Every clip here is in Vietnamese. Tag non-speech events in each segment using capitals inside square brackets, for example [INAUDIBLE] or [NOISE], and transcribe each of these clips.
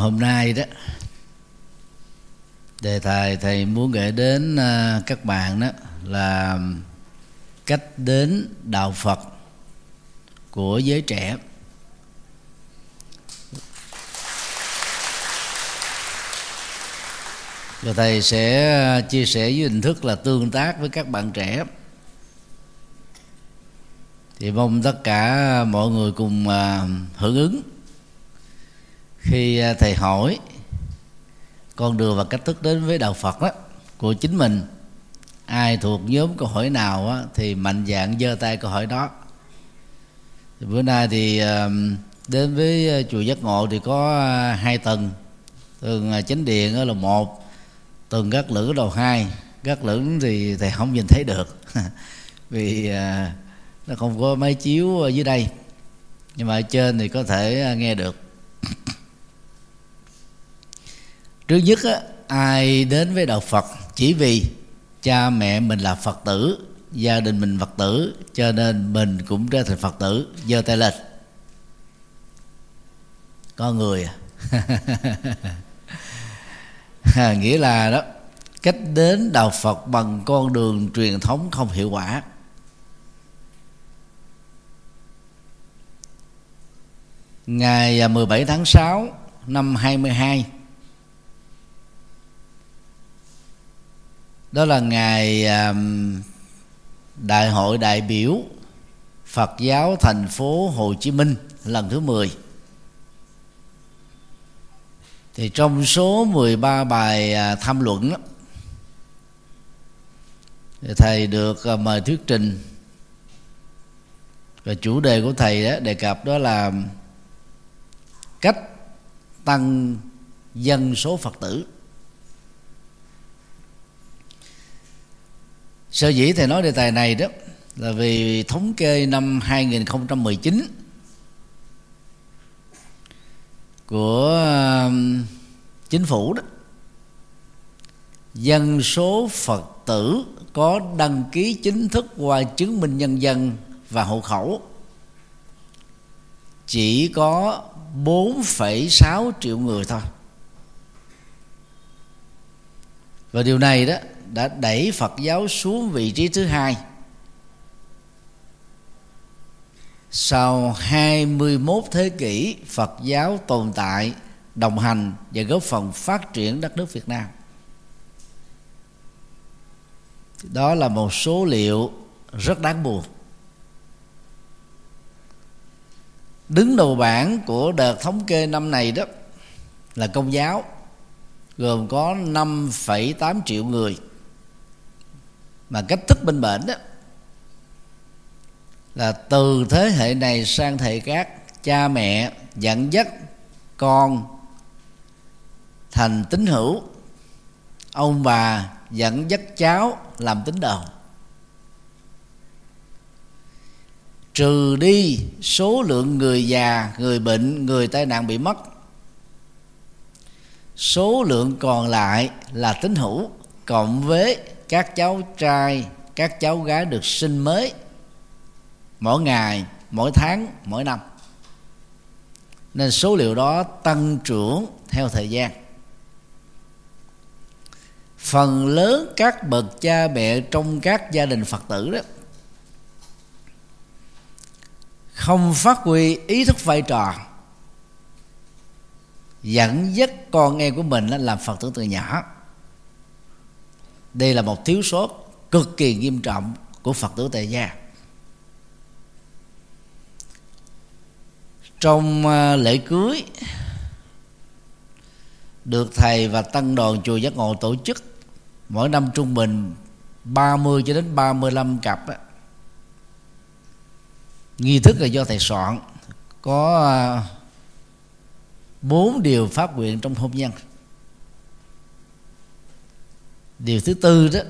hôm nay đó, đề tài thầy muốn gửi đến à, các bạn đó là cách đến đạo phật của giới trẻ. Và thầy sẽ à, chia sẻ với hình thức là tương tác với các bạn trẻ. Thì mong tất cả mọi người cùng à, hưởng ứng khi à, thầy hỏi con đường và cách thức đến với đạo Phật đó của chính mình ai thuộc nhóm câu hỏi nào á, thì mạnh dạng giơ tay câu hỏi đó. Thì bữa nay thì à, đến với à, chùa giác ngộ thì có hai tầng. Tầng chánh điện là một tầng gác lửng đầu hai. Gác lửng thì thầy không nhìn thấy được [LAUGHS] vì nó không có máy chiếu ở dưới đây. Nhưng mà ở trên thì có thể nghe được trước nhất á, ai đến với đạo phật chỉ vì cha mẹ mình là phật tử gia đình mình phật tử cho nên mình cũng trở thành phật tử giơ tay lên. Có người à? [LAUGHS] Nghĩa là đó cách đến đạo phật bằng con đường truyền thống không hiệu quả. Ngày à, 17 tháng 6 năm 22 đó là ngày um, đại hội đại biểu Phật giáo thành phố Hồ Chí Minh lần thứ 10 thì trong số 13 bài à, tham luận thì thầy được à, mời thuyết trình. Và chủ đề của thầy đó đề cập đó là cách tăng dân số Phật tử. Sở dĩ thầy nói đề tài này đó là vì thống kê năm 2019 của um, chính phủ đó dân số Phật tử có đăng ký chính thức qua chứng minh nhân dân và hộ khẩu chỉ có 4,6 triệu người thôi. Và điều này đó đã đẩy Phật giáo xuống vị trí thứ hai. Sau 21 thế kỷ Phật giáo tồn tại đồng hành và góp phần phát triển đất nước Việt Nam. Đó là một số liệu rất đáng buồn. Đứng đầu bảng của đợt thống kê năm này đó là công giáo gồm có 5,8 triệu người mà cách thức bên bệnh đó là từ thế hệ này sang thế khác, cha mẹ, dẫn dắt, con, thành tín hữu, ông bà dẫn dắt cháu làm tín đồ trừ đi số lượng người già, người bệnh, người tai nạn bị mất, số lượng còn lại là tín hữu cộng với các cháu trai, các cháu gái được sinh mới mỗi ngày, mỗi tháng, mỗi năm. Nên số liệu đó tăng trưởng theo thời gian. Phần lớn các bậc cha mẹ trong các gia đình phật tử đó không phát huy ý thức vai trò, dẫn dắt con em của mình làm phật tử từ nhỏ đây là một thiếu sót cực kỳ nghiêm trọng của phật tử tại gia trong à, lễ cưới, được thầy và tăng đoàn chùa giác ngộ tổ chức mỗi năm trung bình 30 cho đến 35 cặp á. nghi thức là do thầy soạn, có à, bốn điều phát nguyện trong hôn nhân điều thứ tư đó,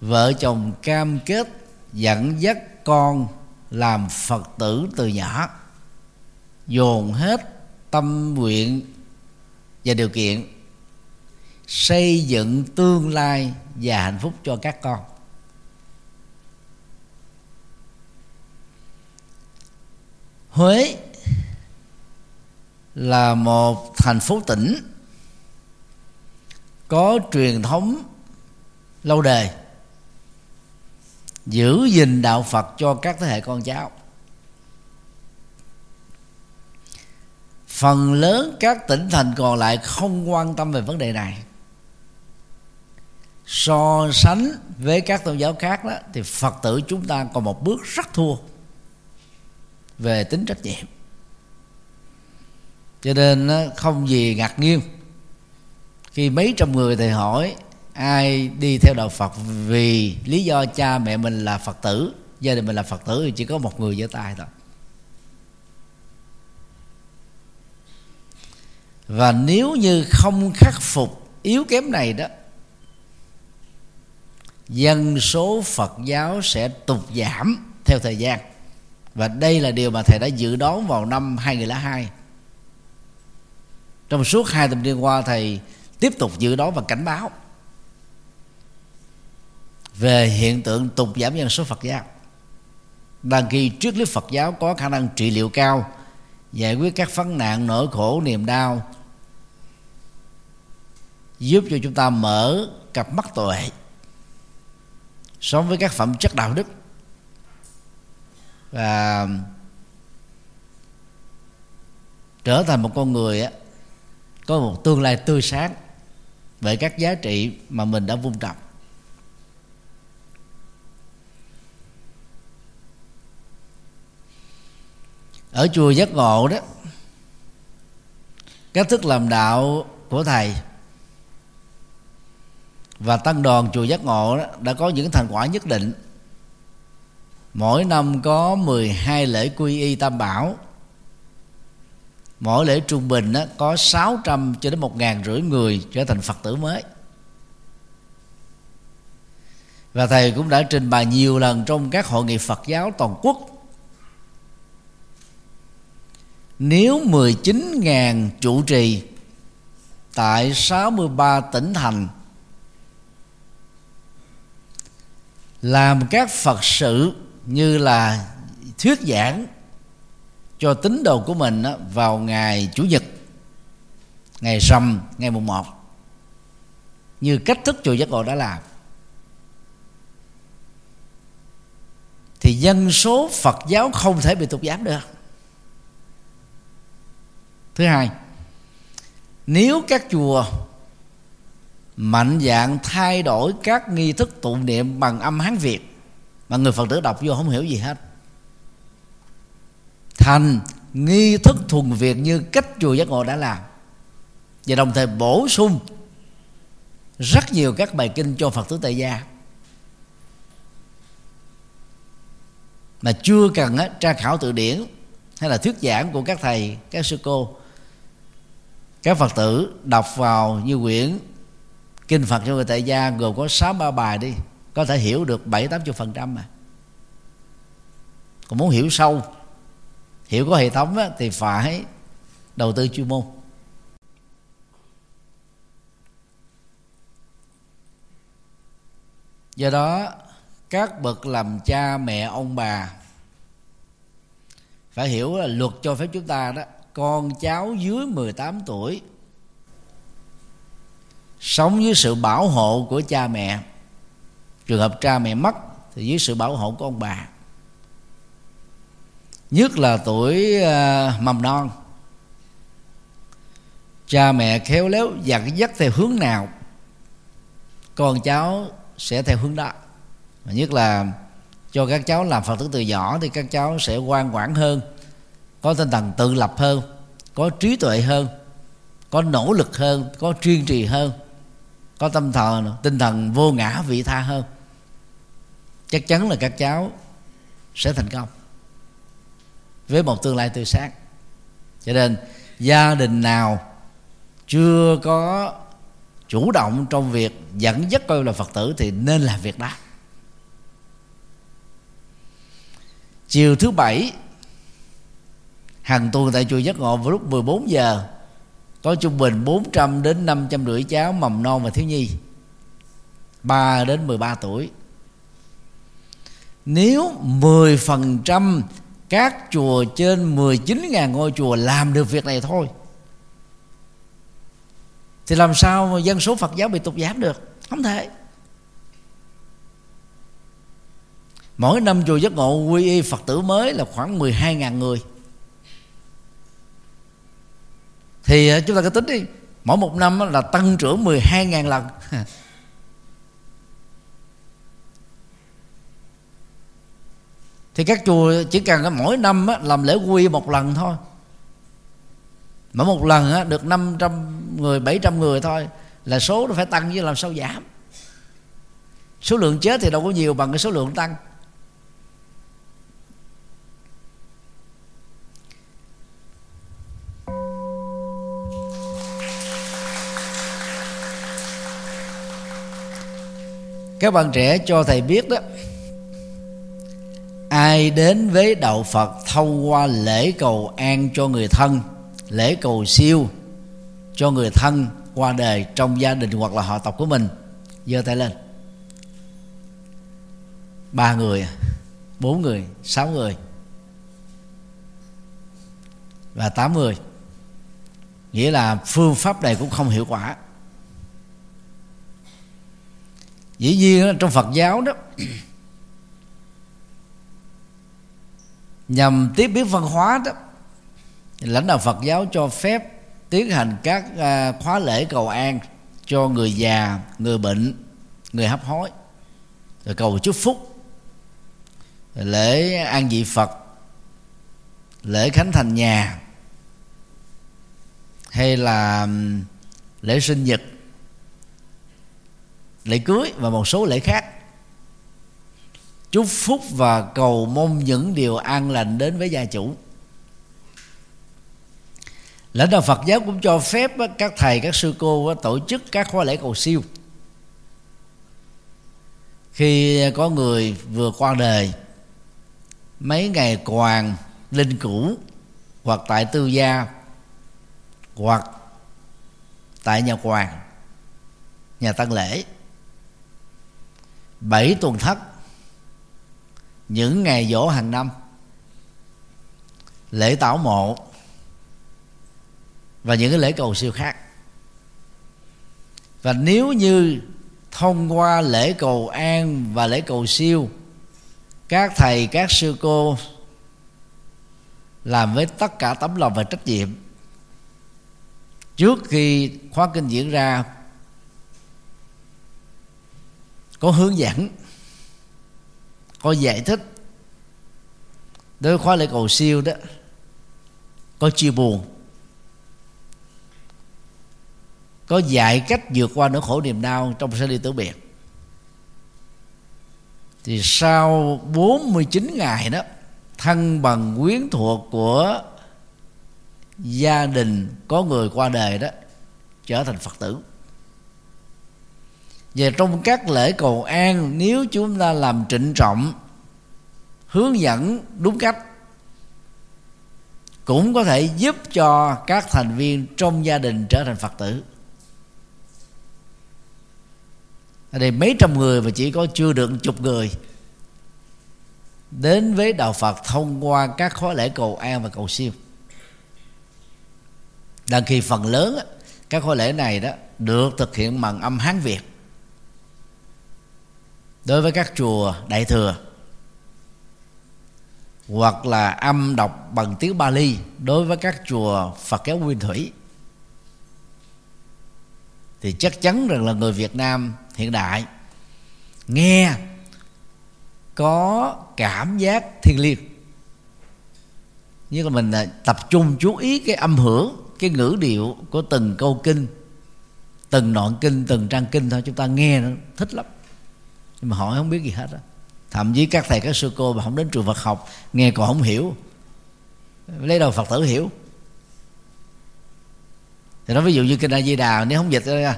vợ chồng cam kết dẫn dắt con làm phật tử từ nhỏ, dồn hết tâm nguyện và điều kiện xây dựng tương lai và hạnh phúc cho các con. Huế là một thành phố tỉnh có truyền thống lâu đời, giữ gìn đạo phật cho các thế hệ con cháu. Phần lớn các tỉnh thành còn lại không quan tâm về vấn đề này. So sánh với các tôn giáo khác đó, thì phật tử chúng ta còn một bước rất thua về tính trách nhiệm. Cho nên không gì ngạc nhiên khi mấy trăm người thầy hỏi, ai đi theo đạo phật vì lý do cha mẹ mình là phật tử, gia đình mình là phật tử? Thì chỉ có một người giơ tay thôi. Và nếu như không khắc phục yếu kém này đó, dân số phật giáo sẽ tụt giảm theo thời gian. Và đây là điều mà thầy đã dự đoán vào năm 2002 trong suốt hai tuần niên qua, thầy tiếp tục dự đoán và cảnh báo. Về hiện tượng tục giảm dân số Phật giáo, đang khi triết lý Phật giáo có khả năng trị liệu cao, giải quyết các vấn nạn nỗi khổ, niềm đau, giúp cho chúng ta mở cặp mắt tuệ sống với các phẩm chất đạo đức. Và trở thành một con người có một tương lai tươi sáng về các giá trị mà mình đã vun trồng. Ở chùa giác ngộ đó, cách thức làm đạo của thầy và tăng đoàn chùa giác ngộ đó đã có những thành quả nhất định. Mỗi năm có 12 lễ quy y tam bảo mỗi lễ trung bình đó, có 600 cho đến một ngàn rưỡi người trở thành Phật tử mới. Và thầy cũng đã trình bày nhiều lần trong các hội nghị Phật giáo toàn quốc. Nếu 19.000 trụ trì tại 63 tỉnh thành làm các Phật sự như là thuyết giảng cho tín đồ của mình vào ngày chủ nhật, ngày rằm, ngày mùng một. Như cách thức chùa giác ngộ đã làm. Thì dân số Phật giáo không thể bị tục giám được. Thứ hai, nếu các chùa mạnh dạng thay đổi các nghi thức tụng niệm bằng âm hán việt mà người phật tử đọc vô không hiểu gì hết thành nghi thức thuần việt như cách chùa giác ngộ đã làm. Và đồng thời bổ sung rất nhiều các bài kinh cho phật tử tại gia. Mà chưa cần á, tra khảo từ điển hay là thuyết giảng của các thầy các sư cô các phật tử đọc vào như quyển kinh phật cho người tại gia gồm có sáu ba bài đi có thể hiểu được bảy tám chục phần trăm mà. Còn muốn hiểu sâu hiểu có hệ thống á, thì phải đầu tư chuyên môn. Do đó các bậc làm cha mẹ ông bà phải hiểu là luật cho phép chúng ta đó con cháu dưới 18 tuổi sống dưới sự bảo hộ của cha mẹ. Trường hợp cha mẹ mất thì dưới sự bảo hộ của ông bà nhất là tuổi ờ, mầm non. Cha mẹ khéo léo dặn dắt theo hướng nào, con cháu sẽ theo hướng đó. Và nhất là cho các cháu làm phật tử từ nhỏ thì các cháu sẽ ngoan ngoãn hơn, có tinh thần tự lập hơn, có trí tuệ hơn, có nỗ lực hơn, có chuyên trì hơn, có tâm thần tinh thần vô ngã vị tha hơn. Chắc chắn là các cháu sẽ thành công với một tương lai tươi sáng. Cho nên, gia đình nào chưa có chủ động trong việc dẫn dắt coi là phật tử thì nên làm việc đó. Chiều thứ bảy, hàng tuần tại chùa giác ngộ, vào lúc 14 giờ, có trung bình 400 đến 500 rưỡi cháu mầm non và thiếu nhi 3 đến 13 tuổi. Nếu 10% các chùa trên 19.000 ngôi chùa làm được việc này thôi. Thì làm sao dân số Phật giáo bị tụt giảm được? Không thể. Mỗi năm chùa giác ngộ quy y Phật tử mới là khoảng 12.000 người. Thì à, chúng ta cứ tính đi. Mỗi một năm là tăng trưởng 12.000 lần. [LAUGHS] thì các chùa chỉ cần mỗi năm làm lễ quy một lần thôi. Mỗi một lần được 500 người 700 người thôi, là số nó phải tăng chứ làm sao giảm. Số lượng chết thì đâu có nhiều bằng cái số lượng tăng. Các bạn trẻ cho thầy biết đó ai đến với đạo phật thông qua lễ cầu an cho người thân, lễ cầu siêu cho người thân qua đời trong gia đình hoặc là họ tộc của mình. Giơ tay lên. Ba người à? bốn người? Sáu người? Và tám người? Nghĩa là phương pháp này cũng không hiệu quả. Dĩ nhiên trong phật giáo đó nhằm tiếp biến văn hóa đó, lãnh đạo phật giáo cho phép tiến hành các à, khóa lễ cầu an cho người già, người bệnh, người hấp hối. Rồi cầu chúc phúc, lễ an vị phật, lễ khánh thành nhà, hay là lễ sinh nhật, lễ cưới và một số lễ khác chúc phúc và cầu mong những điều an lành đến với gia chủ. Lãnh đạo Phật giáo cũng cho phép các thầy, các sư cô tổ chức các khóa lễ cầu siêu. Khi có người vừa qua đời, mấy ngày quàng, linh cũ hoặc tại tư gia, hoặc tại nhà quàng, nhà tăng lễ, bảy tuần thất những ngày dỗ hàng năm. Lễ tảo mộ và những cái lễ cầu siêu khác. Và nếu như thông qua lễ cầu an và lễ cầu siêu, các thầy, các sư cô làm với tất cả tấm lòng và trách nhiệm. Trước khi khóa kinh diễn ra, có hướng dẫn có giải thích. Đối với khóa lễ cầu siêu đó, có chia buồn. Có dạy cách vượt qua nỗi khổ niềm đau trong sẽ đi tử biệt. Thì sau 49 ngày đó, thân bằng quyến thuộc của gia đình có người qua đời đó, trở thành phật tử và trong các lễ cầu an, nếu chúng ta làm trịnh trọng, hướng dẫn đúng cách, cũng có thể giúp cho các thành viên trong gia đình trở thành phật tử. Ở đây mấy trăm người và chỉ có chưa được chục người. Đến với đạo Phật thông qua các khóa lễ cầu an và cầu siêu. Đằng khi phần lớn các khóa lễ này đó được thực hiện bằng âm Hán Việt đối với các chùa đại thừa hoặc là âm đọc bằng tiếng Bali, đối với các chùa Phật giáo Nguyên Thủy, thì chắc chắn rằng là người Việt Nam hiện đại nghe, có cảm giác thiêng liêng. Như là mình à, tập trung chú ý cái âm hưởng, cái ngữ điệu của từng câu kinh, từng đoạn kinh, từng trang kinh thôi, chúng ta nghe nó thích lắm nhưng mà họ không biết gì hết á. Thậm chí các thầy, các sư cô mà không đến trường Phật học, nghe còn không hiểu. Lấy đầu Phật tử hiểu. Thì nói ví dụ như kinh A Di Đà nếu không dịch ra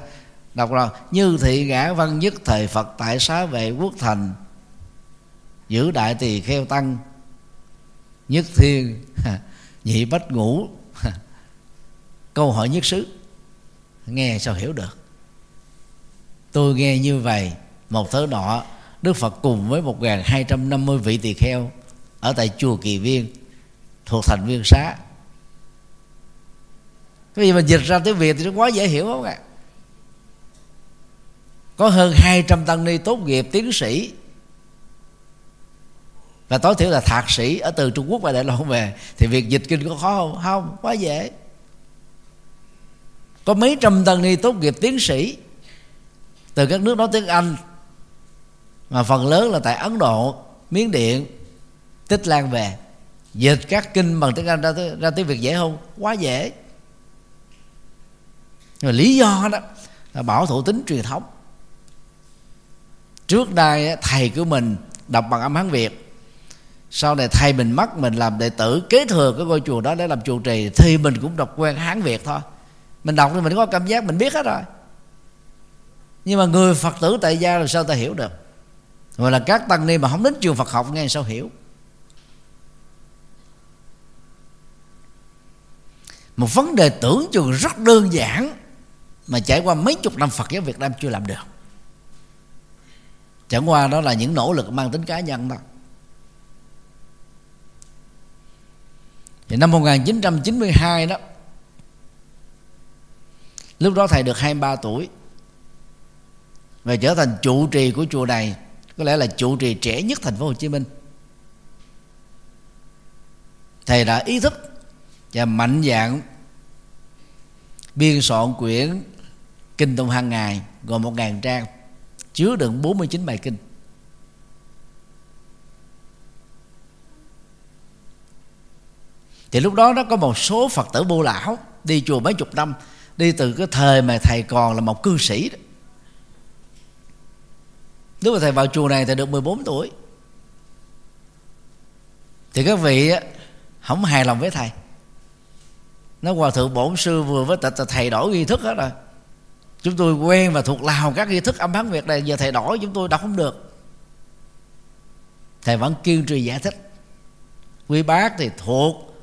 đọc là như thị ngã văn nhất thời Phật tại xá vệ quốc thành, giữ đại tỳ kheo tăng, nhất thiên, [LAUGHS] nhị bách ngũ. [LAUGHS] Câu hỏi nhất xứ, nghe sao hiểu được? Tôi nghe như vậy một thứ nọ, Đức Phật cùng với 1.250 vị tỳ kheo ở tại chùa Kỳ Viên, thuộc thành Viên Xá. Cái gì mà dịch ra tiếng Việt thì nó quá dễ hiểu không ạ? Có hơn 200 tăng ni tốt nghiệp tiến sĩ. Và tối thiểu là thạc sĩ ở từ Trung Quốc và Đại Lộn về, thì việc dịch kinh có khó không? Không, quá dễ. Có mấy trăm tăng ni tốt nghiệp tiến sĩ, từ các nước nói tiếng Anh mà phần lớn là tại Ấn Độ Miến Điện Tích Lan về. Dịch các kinh bằng tiếng Anh ra, ra tiếng Việt dễ không? Quá dễ. Nhưng mà lý do đó là bảo thủ tính truyền thống. Trước đây thầy của mình đọc bằng âm hán Việt. Sau này thầy mình mất mình làm đệ tử kế thừa cái ngôi chùa đó để làm chùa trì thì mình cũng đọc quen hán Việt thôi. Mình đọc thì mình có cảm giác mình biết hết rồi. Nhưng mà người Phật tử tại gia làm sao ta hiểu được? Gọi là các tăng ni mà không đến trường Phật học nghe sao hiểu? Một vấn đề tưởng chừng rất đơn giản mà trải qua mấy chục năm Phật giáo Việt Nam chưa làm được. Chẳng qua đó là những nỗ lực mang tính cá nhân đó. Thì năm 1992 đó, lúc đó thầy được 23 tuổi và trở thành trụ trì của chùa này có lẽ là trụ trì trẻ nhất thành phố Hồ Chí Minh. Thầy đã ý thức và mạnh dạng biên soạn quyển kinh tụng hàng ngày, gồm một ngàn trang, chứa đựng 49 bài kinh. Thì lúc đó nó có một số phật tử bô lão đi chùa mấy chục năm, đi từ cái thời mà thầy còn là một cư sĩ đó lúc mà thầy vào chùa này thầy được 14 tuổi, thì các vị không hài lòng với thầy. Nó hòa thượng bổn sư vừa với tịch thầy đổi nghi thức hết rồi. Chúng tôi quen và thuộc lào các nghi thức âm hán việt này, giờ thầy đổi chúng tôi đọc không được. Thầy vẫn kiên trì giải thích. Quý bác thì thuộc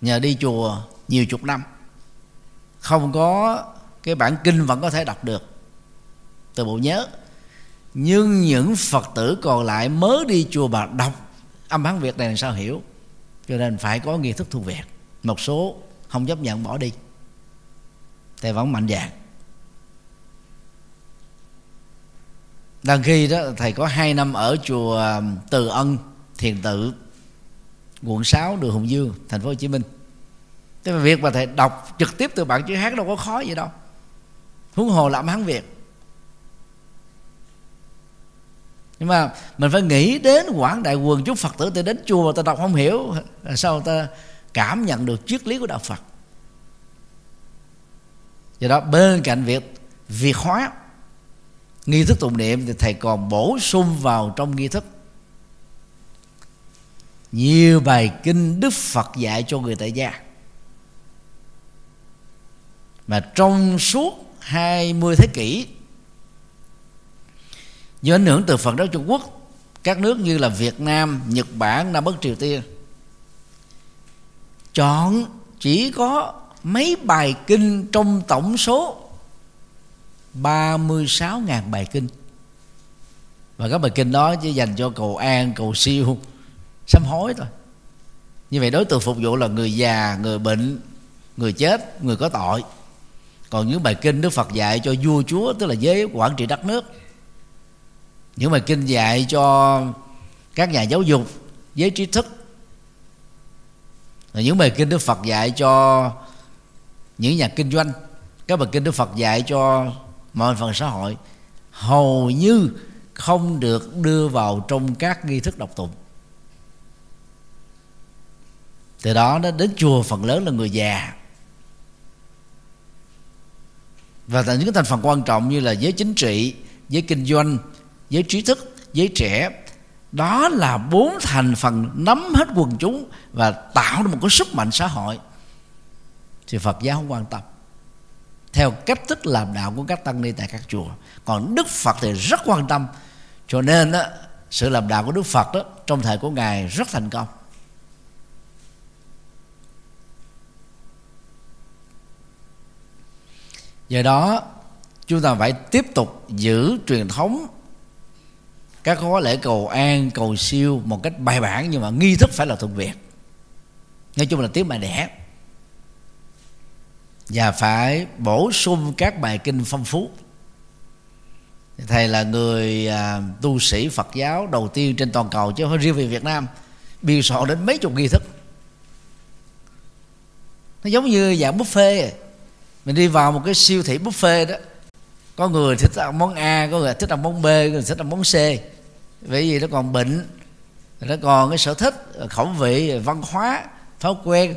nhờ đi chùa nhiều chục năm. Không có cái bản kinh vẫn có thể đọc được. Từ bộ nhớ nhưng những phật tử còn lại mới đi chùa bà đọc, âm hán việt này làm sao hiểu? Cho nên phải có nghi thức thu việt một số không chấp nhận bỏ đi. Thầy vẫn mạnh dạng đằng khi đó, thầy có hai năm ở chùa um, Từ Ân, Thiền Tự, quận 6 đường Hùng Dương, thành phố Hồ Chí Minh. Thế mà việc mà thầy đọc trực tiếp từ bản chữ hát đâu có khó gì đâu. Huống hồ là âm Hán Việt. Nhưng mà mình phải nghĩ đến quảng đại quần chúng phật tử ta đến chùa mà ta đọc không hiểu sao ta cảm nhận được triết lý của đạo phật. Do đó bên cạnh việc việc hóa nghi thức tụng niệm thì thầy còn bổ sung vào trong nghi thức. Nhiều bài kinh đức phật dạy cho người tại gia. Mà trong suốt 20 thế kỷ do ảnh hưởng từ Phật giáo Trung Quốc các nước như là Việt Nam, Nhật Bản, Nam Bắc Triều Tiên chọn chỉ có mấy bài kinh trong tổng số 36.000 bài kinh. Và các bài kinh đó chỉ dành cho cầu an, cầu siêu, sám hối thôi. Như vậy đối tượng phục vụ là người già, người bệnh, người chết, người có tội. Còn những bài kinh Đức Phật dạy cho vua chúa tức là giới quản trị đất nước những bài kinh dạy cho các nhà giáo dục giới trí thức. Những bài kinh đức phật dạy cho những nhà kinh doanh. Các bài kinh đức phật dạy cho mọi phần xã hội. Hầu như không được đưa vào trong các nghi thức độc tụng. Từ đó nó đến chùa phần lớn là người già. Và tại những thành phần quan trọng như là giới chính trị, giới kinh doanh giới trí thức giới trẻ. Đó là bốn thành phần nắm hết quần chúng và tạo ra một cái sức mạnh xã hội. Thì phật giáo không quan tâm. Theo cách thức làm đạo của các tăng ni tại các chùa. Còn đức phật thì rất quan tâm. Cho nên đó, sự làm đạo của đức phật đó trong thời của ngài rất thành công. Do đó chúng ta phải tiếp tục giữ truyền thống các khóa lễ cầu an cầu siêu một cách bài bản nhưng mà nghi thức phải là thuận việt nói chung là tiếng bài đẻ. Và phải bổ sung các bài kinh phong phú. Thầy là người à, tu sĩ phật giáo đầu tiên trên toàn cầu chứ không riêng về việt nam. Biên soạn đến mấy chục nghi thức. Nó giống như dạng buffet. Mình đi vào một cái siêu thị buffet đó. Có người thích ăn món A có người thích ăn món B có người thích ăn món C bởi vì nó còn bệnh, nó còn cái sở thích, khẩu vị, văn hóa, thói quen.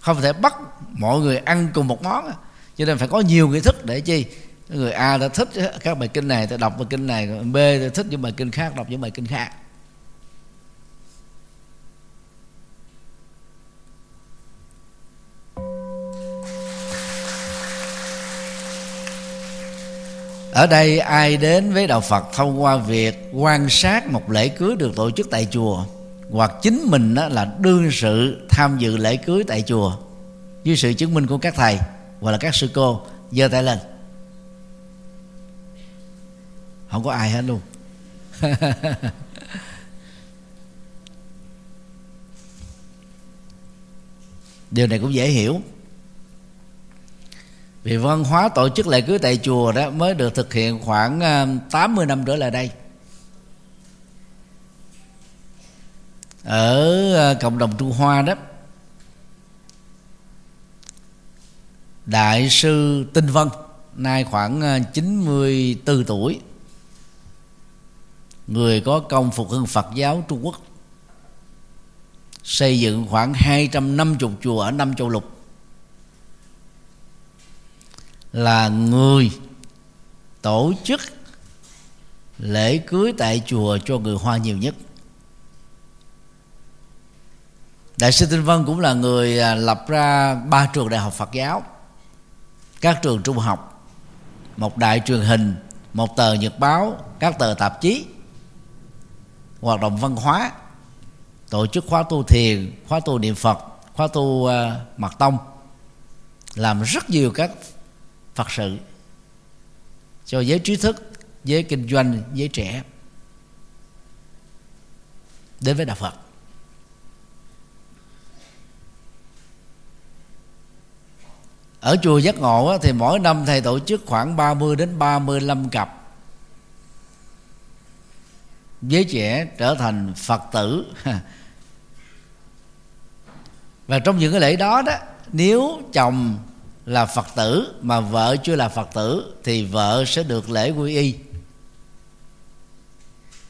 Không thể bắt mọi người ăn cùng một món. Cho nên phải có nhiều nghi thức để chi? Người A đã thích các bài kinh này, ta đọc bài kinh này B ta thích những bài kinh khác, đọc những bài kinh khác. Ở đây ai đến với đạo phật thông qua việc quan sát một lễ cưới được tổ chức tại chùa, hoặc chính mình đó là đương sự tham dự lễ cưới tại chùa. Dưới sự chứng minh của các thầy hoặc là các sư cô, giơ tay lên. Không có ai hết luôn. [LAUGHS] Điều này cũng dễ hiểu vì văn hóa tổ chức lễ cưới tại chùa đó mới được thực hiện khoảng ờ, 80 năm trở lại đây. Ở ờ, cộng đồng Trung Hoa đó, Đại sư Tinh Vân, nay khoảng ờ, 94 tuổi, người có công phục hưng Phật giáo Trung Quốc, xây dựng khoảng 250 chùa ở năm châu lục là người tổ chức lễ cưới tại chùa cho người hoa nhiều nhất. Đại sư tinh vân cũng là người à, lập ra ba trường đại học phật giáo các trường trung học một đại truyền hình một tờ nhật báo các tờ tạp chí hoạt động văn hóa tổ chức khóa tu thiền khóa tu niệm phật khóa tu uh, mật tông làm rất nhiều các phật sự. Cho giới trí thức, giới kinh doanh, giới trẻ. Đến với đạo phật. Ở chùa giác ngộ thì mỗi năm thầy tổ chức khoảng 30 đến 35 cặp. Giới trẻ trở thành phật tử. [LAUGHS] Và trong những cái lễ đó đó, nếu chồng là phật tử, mà vợ chưa là phật tử thì vợ sẽ được lễ quy y.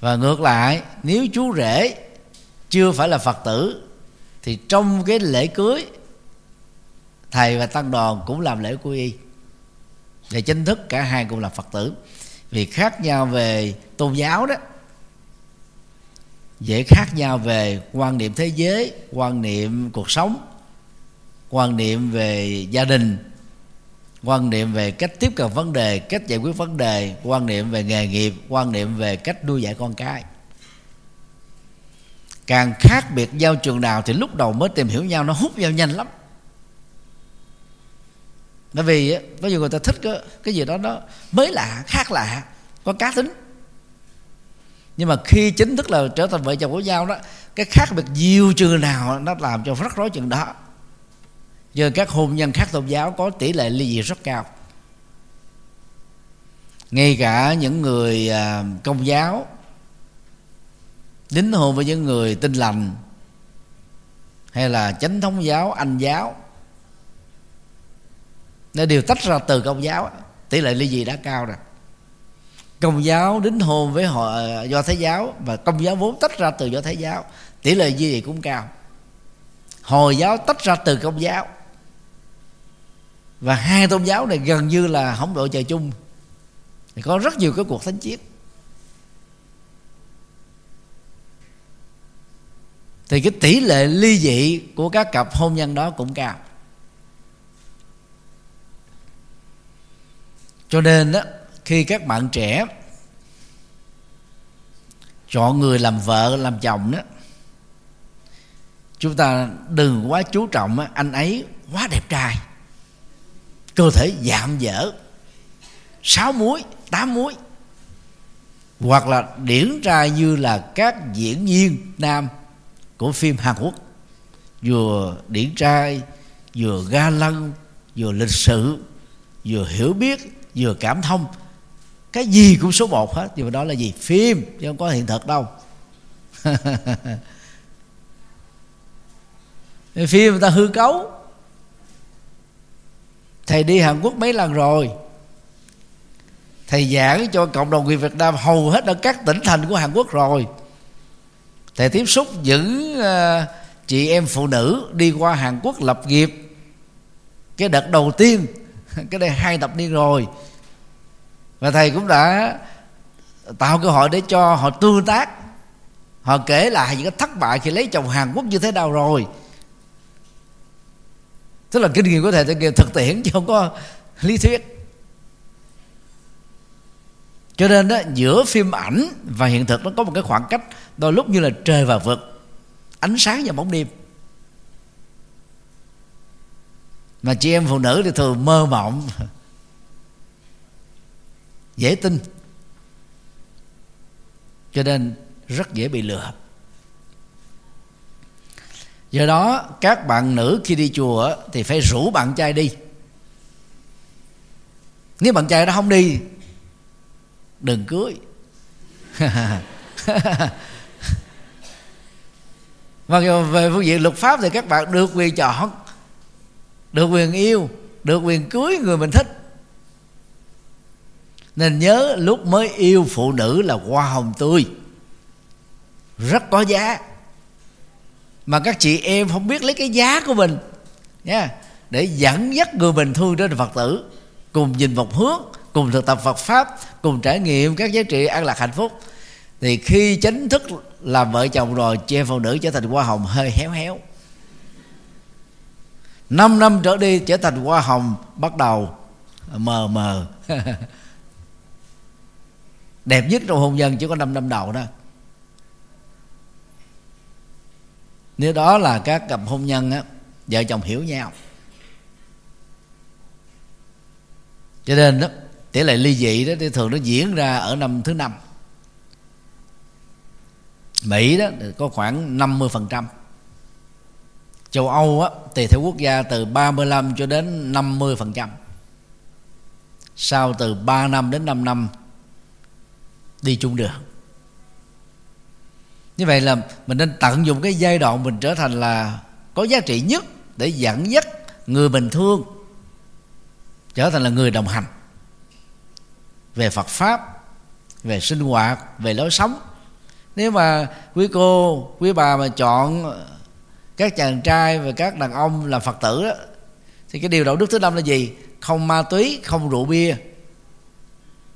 Và ngược lại, nếu chú rể chưa phải là phật tử, thì trong cái lễ cưới, thầy và tăng đoàn cũng làm lễ quy y. Để chính thức cả hai cũng là phật tử. Vì khác nhau về tôn giáo đó, dễ khác nhau về quan niệm thế giới, quan niệm cuộc sống quan niệm về gia đình quan niệm về cách tiếp cận vấn đề cách giải quyết vấn đề quan niệm về nghề nghiệp quan niệm về cách nuôi dạy con cái. Càng khác biệt giao trường nào thì lúc đầu mới tìm hiểu nhau nó hút nhau nhanh lắm. Bởi vì có nhiều người ta thích cái, cái gì đó nó mới lạ khác lạ có cá tính. Nhưng mà khi chính thức là trở thành vợ chồng của nhau đó cái khác biệt nhiều trường nào nó làm cho rắc rối chừng đó do các hôn nhân khác tôn giáo có tỷ lệ ly dị rất cao. Ngay cả những người à, công giáo, đính hôn với những người tin lành, hay là chánh thống giáo, anh giáo, nó đều tách ra từ công giáo, tỷ lệ ly dị đã cao rồi. Công giáo đính hôn với họ à, do thái giáo và công giáo vốn tách ra từ do thái giáo, tỷ lệ ly dị cũng cao. Hồi giáo tách ra từ công giáo và hai tôn giáo này gần như là không đội trời chung. Thì có rất nhiều cái cuộc thánh chiến thì cái tỷ lệ ly dị của các cặp hôn nhân đó cũng cao. Cho nên đó khi các bạn trẻ chọn người làm vợ, làm chồng đó chúng ta đừng quá chú trọng anh ấy quá đẹp trai cơ thể dạm dở, sáu muối, tám muối, hoặc là điển ra như là các diễn viên nam của phim Hàn Quốc, vừa điển trai, vừa ga lăng, vừa lịch sự, vừa hiểu biết, vừa cảm thông. Cái gì cũng số một hết, nhưng mà đó là gì? Phim, chứ không có hiện thực đâu. [LAUGHS] Phim người ta hư cấu thầy đi hàn quốc mấy lần rồi? Thầy giảng cho cộng đồng người việt nam hầu hết ở các tỉnh thành của hàn quốc rồi. Thầy tiếp xúc những ờ, chị em phụ nữ đi qua hàn quốc lập nghiệp. Cái đợt đầu tiên, [LAUGHS] cái đây hai tập niên rồi. Và thầy cũng đã tạo cơ hội để cho họ tương tác. Họ kể lại những cái thất bại khi lấy chồng Hàn Quốc như thế nào rồi tức là kinh nghiệm của thầy kêu thực tiễn chứ không có lý thuyết. Cho nên đó giữa phim ảnh và hiện thực nó có một cái khoảng cách, đôi lúc như là trời và vực, ánh sáng và bóng đêm. Mà chị em phụ nữ thì thường mơ mộng, [LAUGHS] dễ tin. Cho nên rất dễ bị lừa do đó, các bạn nữ khi đi chùa thì phải rủ bạn trai đi. Nếu bạn trai đó không đi, đừng cưới. [LAUGHS] Mà về phương diện luật pháp thì các bạn được quyền chọn, được quyền yêu, được quyền cưới người mình thích. Nên nhớ lúc mới yêu phụ nữ là hoa hồng tươi, rất có giá mà các chị em không biết lấy cái giá của mình. Nha. Để dẫn dắt người bình thường đến phật tử. Cùng nhìn một hướng, cùng thực tập phật pháp, cùng trải nghiệm các giá trị an lạc hạnh phúc. Thì khi chính thức làm vợ chồng rồi, chị em phụ nữ trở thành hoa hồng hơi héo héo. Năm năm trở đi, trở thành hoa hồng bắt đầu mờ mờ. [LAUGHS] Đẹp nhất trong hôn nhân chỉ có 5 năm đầu đó. Nếu đó là các cặp hôn nhân á vợ chồng hiểu nhau. Cho nên đó tỷ lệ ly dị đó thì thường nó diễn ra ở năm thứ năm. Mỹ đó có khoảng 50% Châu Âu á, tùy theo quốc gia từ 35 cho đến 50% Sau từ 3 năm đến 5 năm đi chung đường như vậy là mình nên tận dụng cái giai đoạn mình trở thành là có giá trị nhất để dẫn dắt người bình thường trở thành là người đồng hành về Phật pháp, về sinh hoạt, về lối sống. Nếu mà quý cô, quý bà mà chọn các chàng trai và các đàn ông làm phật tử đó thì cái điều đạo đức thứ năm là gì? Không ma túy, không rượu bia,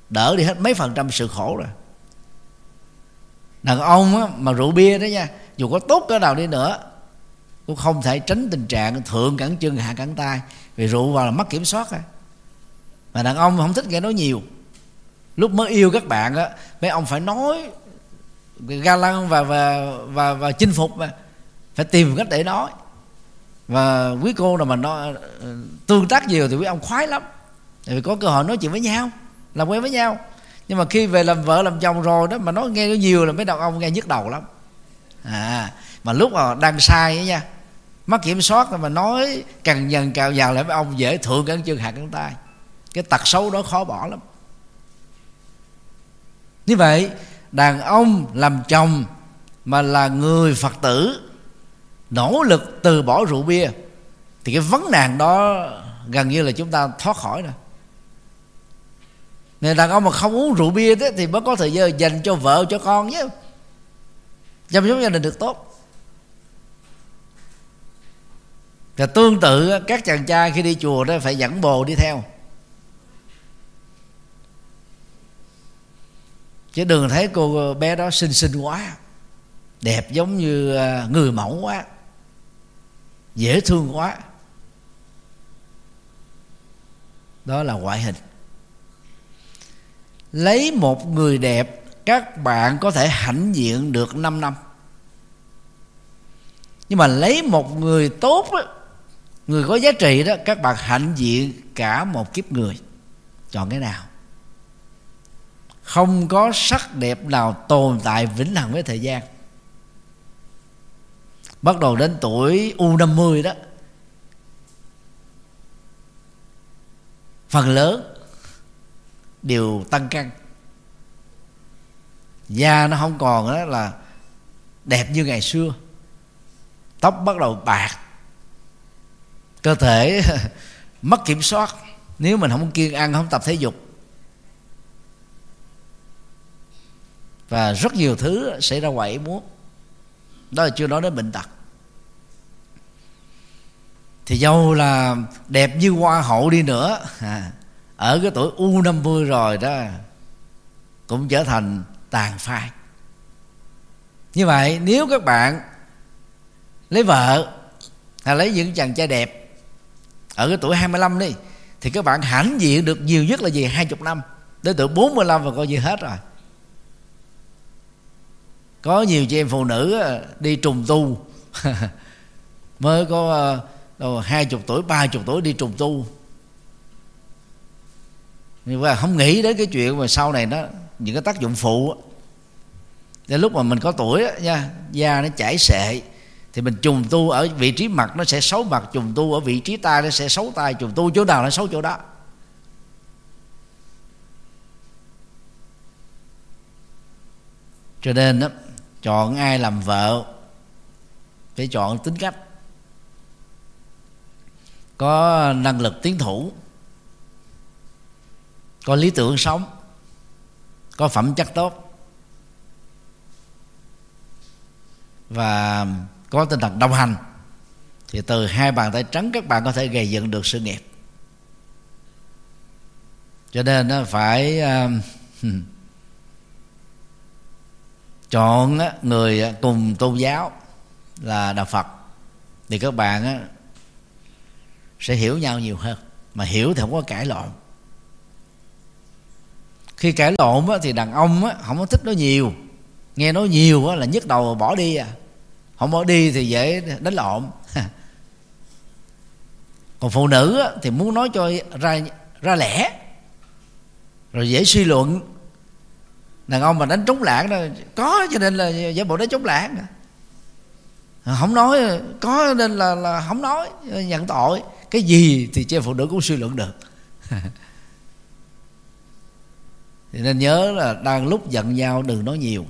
đỡ đi hết mấy phần trăm sự khổ rồi đàn ông á, mà rượu bia đó nha dù có tốt cỡ nào đi nữa cũng không thể tránh tình trạng thượng cẳng chân hạ cẳng tay. Vì rượu vào là mất kiểm soát á. Mà đàn ông không thích nghe nói nhiều. Lúc mới yêu các bạn á mấy ông phải nói ga lăng và và và và chinh phục mà. Phải tìm cách để nói. Và quý cô nào mà nó ờ, tương tác nhiều thì quý ông khoái lắm. Tại vì có cơ hội nói chuyện với nhau làm quen với nhau nhưng mà khi về làm vợ làm chồng rồi đó, mà nói nghe nó nhiều là mấy đàn ông nghe nhức đầu lắm. À mà lúc mà đang sai ấy nha mất kiểm soát mà nói càng dần càng vào lại, mấy ông dễ thượng cắn chân hạt cắn tay. Cái tật xấu đó khó bỏ lắm. Như vậy, đàn ông làm chồng mà là người phật tử, nỗ lực từ bỏ rượu bia, thì cái vấn nạn đó gần như là chúng ta thoát khỏi rồi người đàn ông mà không uống rượu bia thế thì mới có thời gian dành cho vợ, cho con chứ chăm sóc gia đình được tốt. Và tương tự, các chàng trai khi đi chùa đó phải dẫn bồ đi theo. Chứ đừng thấy cô bé đó xinh xinh quá, đẹp giống như à, người mẫu quá, dễ thương quá. Đó là ngoại hình lấy một người đẹp các bạn có thể hãnh diện được 5 năm. Nhưng mà lấy một người tốt đó, người có giá trị đó các bạn hạnh diện cả một kiếp người. Chọn cái nào? Không có sắc đẹp nào tồn tại vĩnh hằng với thời gian. Bắt đầu đến tuổi U50 đó phần lớn đều tăng cân da nó không còn đó là đẹp như ngày xưa. Tóc bắt đầu bạc. Cơ thể [LAUGHS] mất kiểm soát. Nếu mình không kiêng ăn không tập thể dục. Và rất nhiều thứ xảy ra ngoài ý muốn. Đó là chưa nói đến bệnh tật. Thì dâu là đẹp như hoa hậu đi nữa. À, ở cái tuổi u 50 rồi đó, cũng trở thành tàn phai. Như vậy, nếu các bạn lấy vợ hay lấy những chàng trai đẹp ở cái tuổi 25 đi, thì các bạn hãnh diện được nhiều nhất là gì? Hai chục năm. Đến tuổi 45 và coi như hết rồi. Có nhiều chị em phụ nữ ờ, đi trùng tu [LAUGHS] mới có ờ, đâu, hai chục tuổi, ba chục tuổi đi trùng tu nhưng mà không nghĩ đến cái chuyện mà sau này nó những cái tác dụng phụ đến lúc mà mình có tuổi đó, nha da nó chảy xệ thì mình trùng tu ở vị trí mặt nó sẽ xấu mặt trùng tu ở vị trí tai nó sẽ xấu tai trùng tu chỗ nào nó xấu chỗ đó. Cho nên đó, chọn ai làm vợ phải chọn tính cách. Có năng lực tiến thủ có lý tưởng sống có phẩm chất tốt. Và có tinh thần đồng hành thì từ hai bàn tay trắng các bạn có thể gây dựng được sự nghiệp. Cho nên nó phải uh, [LAUGHS] chọn người cùng tôn giáo là đạo phật thì các bạn sẽ hiểu nhau nhiều hơn. Mà hiểu thì không có cãi lộn khi cãi lộn thì đàn ông không có thích nói nhiều. Nghe nói nhiều là nhức đầu bỏ đi à. Không bỏ đi thì dễ đánh lộn. [LAUGHS] Còn phụ nữ thì muốn nói cho ra ra lẽ. Rồi dễ suy luận. Đàn ông mà đánh trúng lãng đó, có cho nên là giả bộ đánh trúng lãng à. à, không nói, có nên là là không nói, nhận tội. Cái gì thì chị phụ nữ cũng suy luận được. [LAUGHS] thì nên nhớ là đang lúc giận nhau đừng nói nhiều.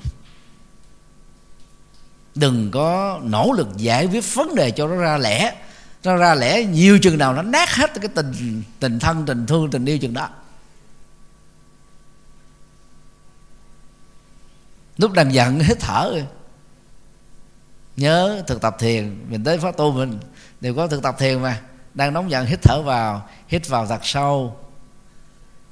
Đừng có nỗ lực giải quyết vấn đề cho nó ra lẽ. Nó ra lẽ nhiều chừng nào nó nát hết cái tình tình thân, tình thương, tình yêu chừng đó. Lúc đang giận hít thở rồi. Nhớ thực tập thiền. Mình tới pháp tu mình đều có thực tập thiền mà. Đang nóng giận hít thở vào, hít vào thật sâu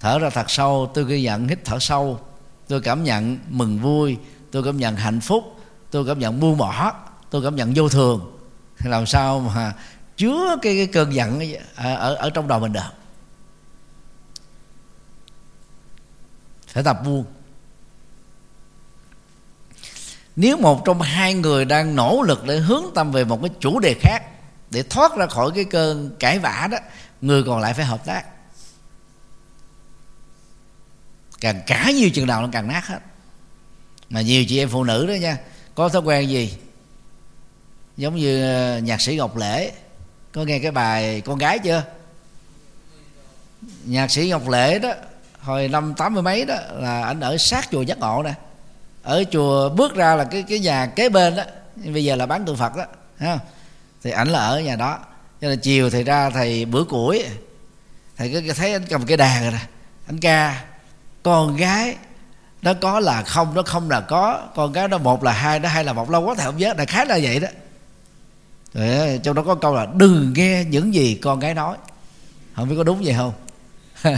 thở ra thật sâu. Tôi ghi nhận hít thở sâu. Tôi cảm nhận mừng vui. Tôi cảm nhận hạnh phúc. Tôi cảm nhận buông bỏ. Tôi cảm nhận vô thường. Làm sao mà chứa cái, cái cơn giận ở, ở ở trong đầu mình được? Phải tập buông. Nếu một trong hai người đang nỗ lực để hướng tâm về một cái chủ đề khác để thoát ra khỏi cái cơn cãi vã đó người còn lại phải hợp tác càng cả nhiều chừng nào nó càng nát hết. Mà nhiều chị em phụ nữ đó nha, có thói quen gì? Giống như ờ, nhạc sĩ ngọc lễ. Có nghe cái bài con gái chưa? Nhạc sĩ ngọc lễ đó, hồi năm tám mươi mấy đó, là anh ở sát chùa giác ngộ nè. Ở chùa bước ra là cái cái nhà kế bên đó, bây giờ là bán tượng phật đó ha thì ảnh là ở nhà đó. Cho nên chiều thì ra thầy bữa củi. Thầy cứ thấy anh cầm cái đàn rồi nè, anh ca con gái nó có là không nó không là có. Con gái nó một là hai nó hai là một. Lâu quá thầy không nhớ đại khái là vậy đó. Để, trong đó có câu là đừng nghe những gì con gái nói. Không biết có đúng vậy không? [LAUGHS]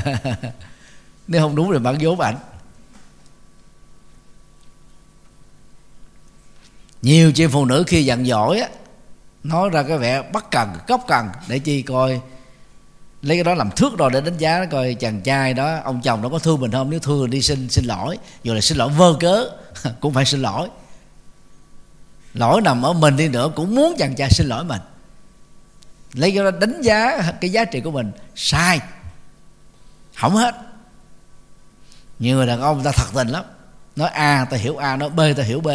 Nếu không đúng thì bạn vốn ảnh. Nhiều chị phụ nữ khi giận dỗi á nói ra cái vẻ bất cần cốc cần để chi coi lấy cái đó làm thước rồi để đánh giá, coi chàng trai đó, ông chồng nó có thương mình không? Nếu thương đi xin xin lỗi. Dù là xin lỗi vơ cớ, [LAUGHS] cũng phải xin lỗi. Lỗi nằm ở mình đi nữa, cũng muốn chàng trai xin lỗi mình. Lấy cái đó đánh giá cái giá trị của mình. Sai. Hỏng hết. Nhiều người đàn ông ta thật tình lắm. Nói a, ta hiểu a, nói b, ta hiểu b.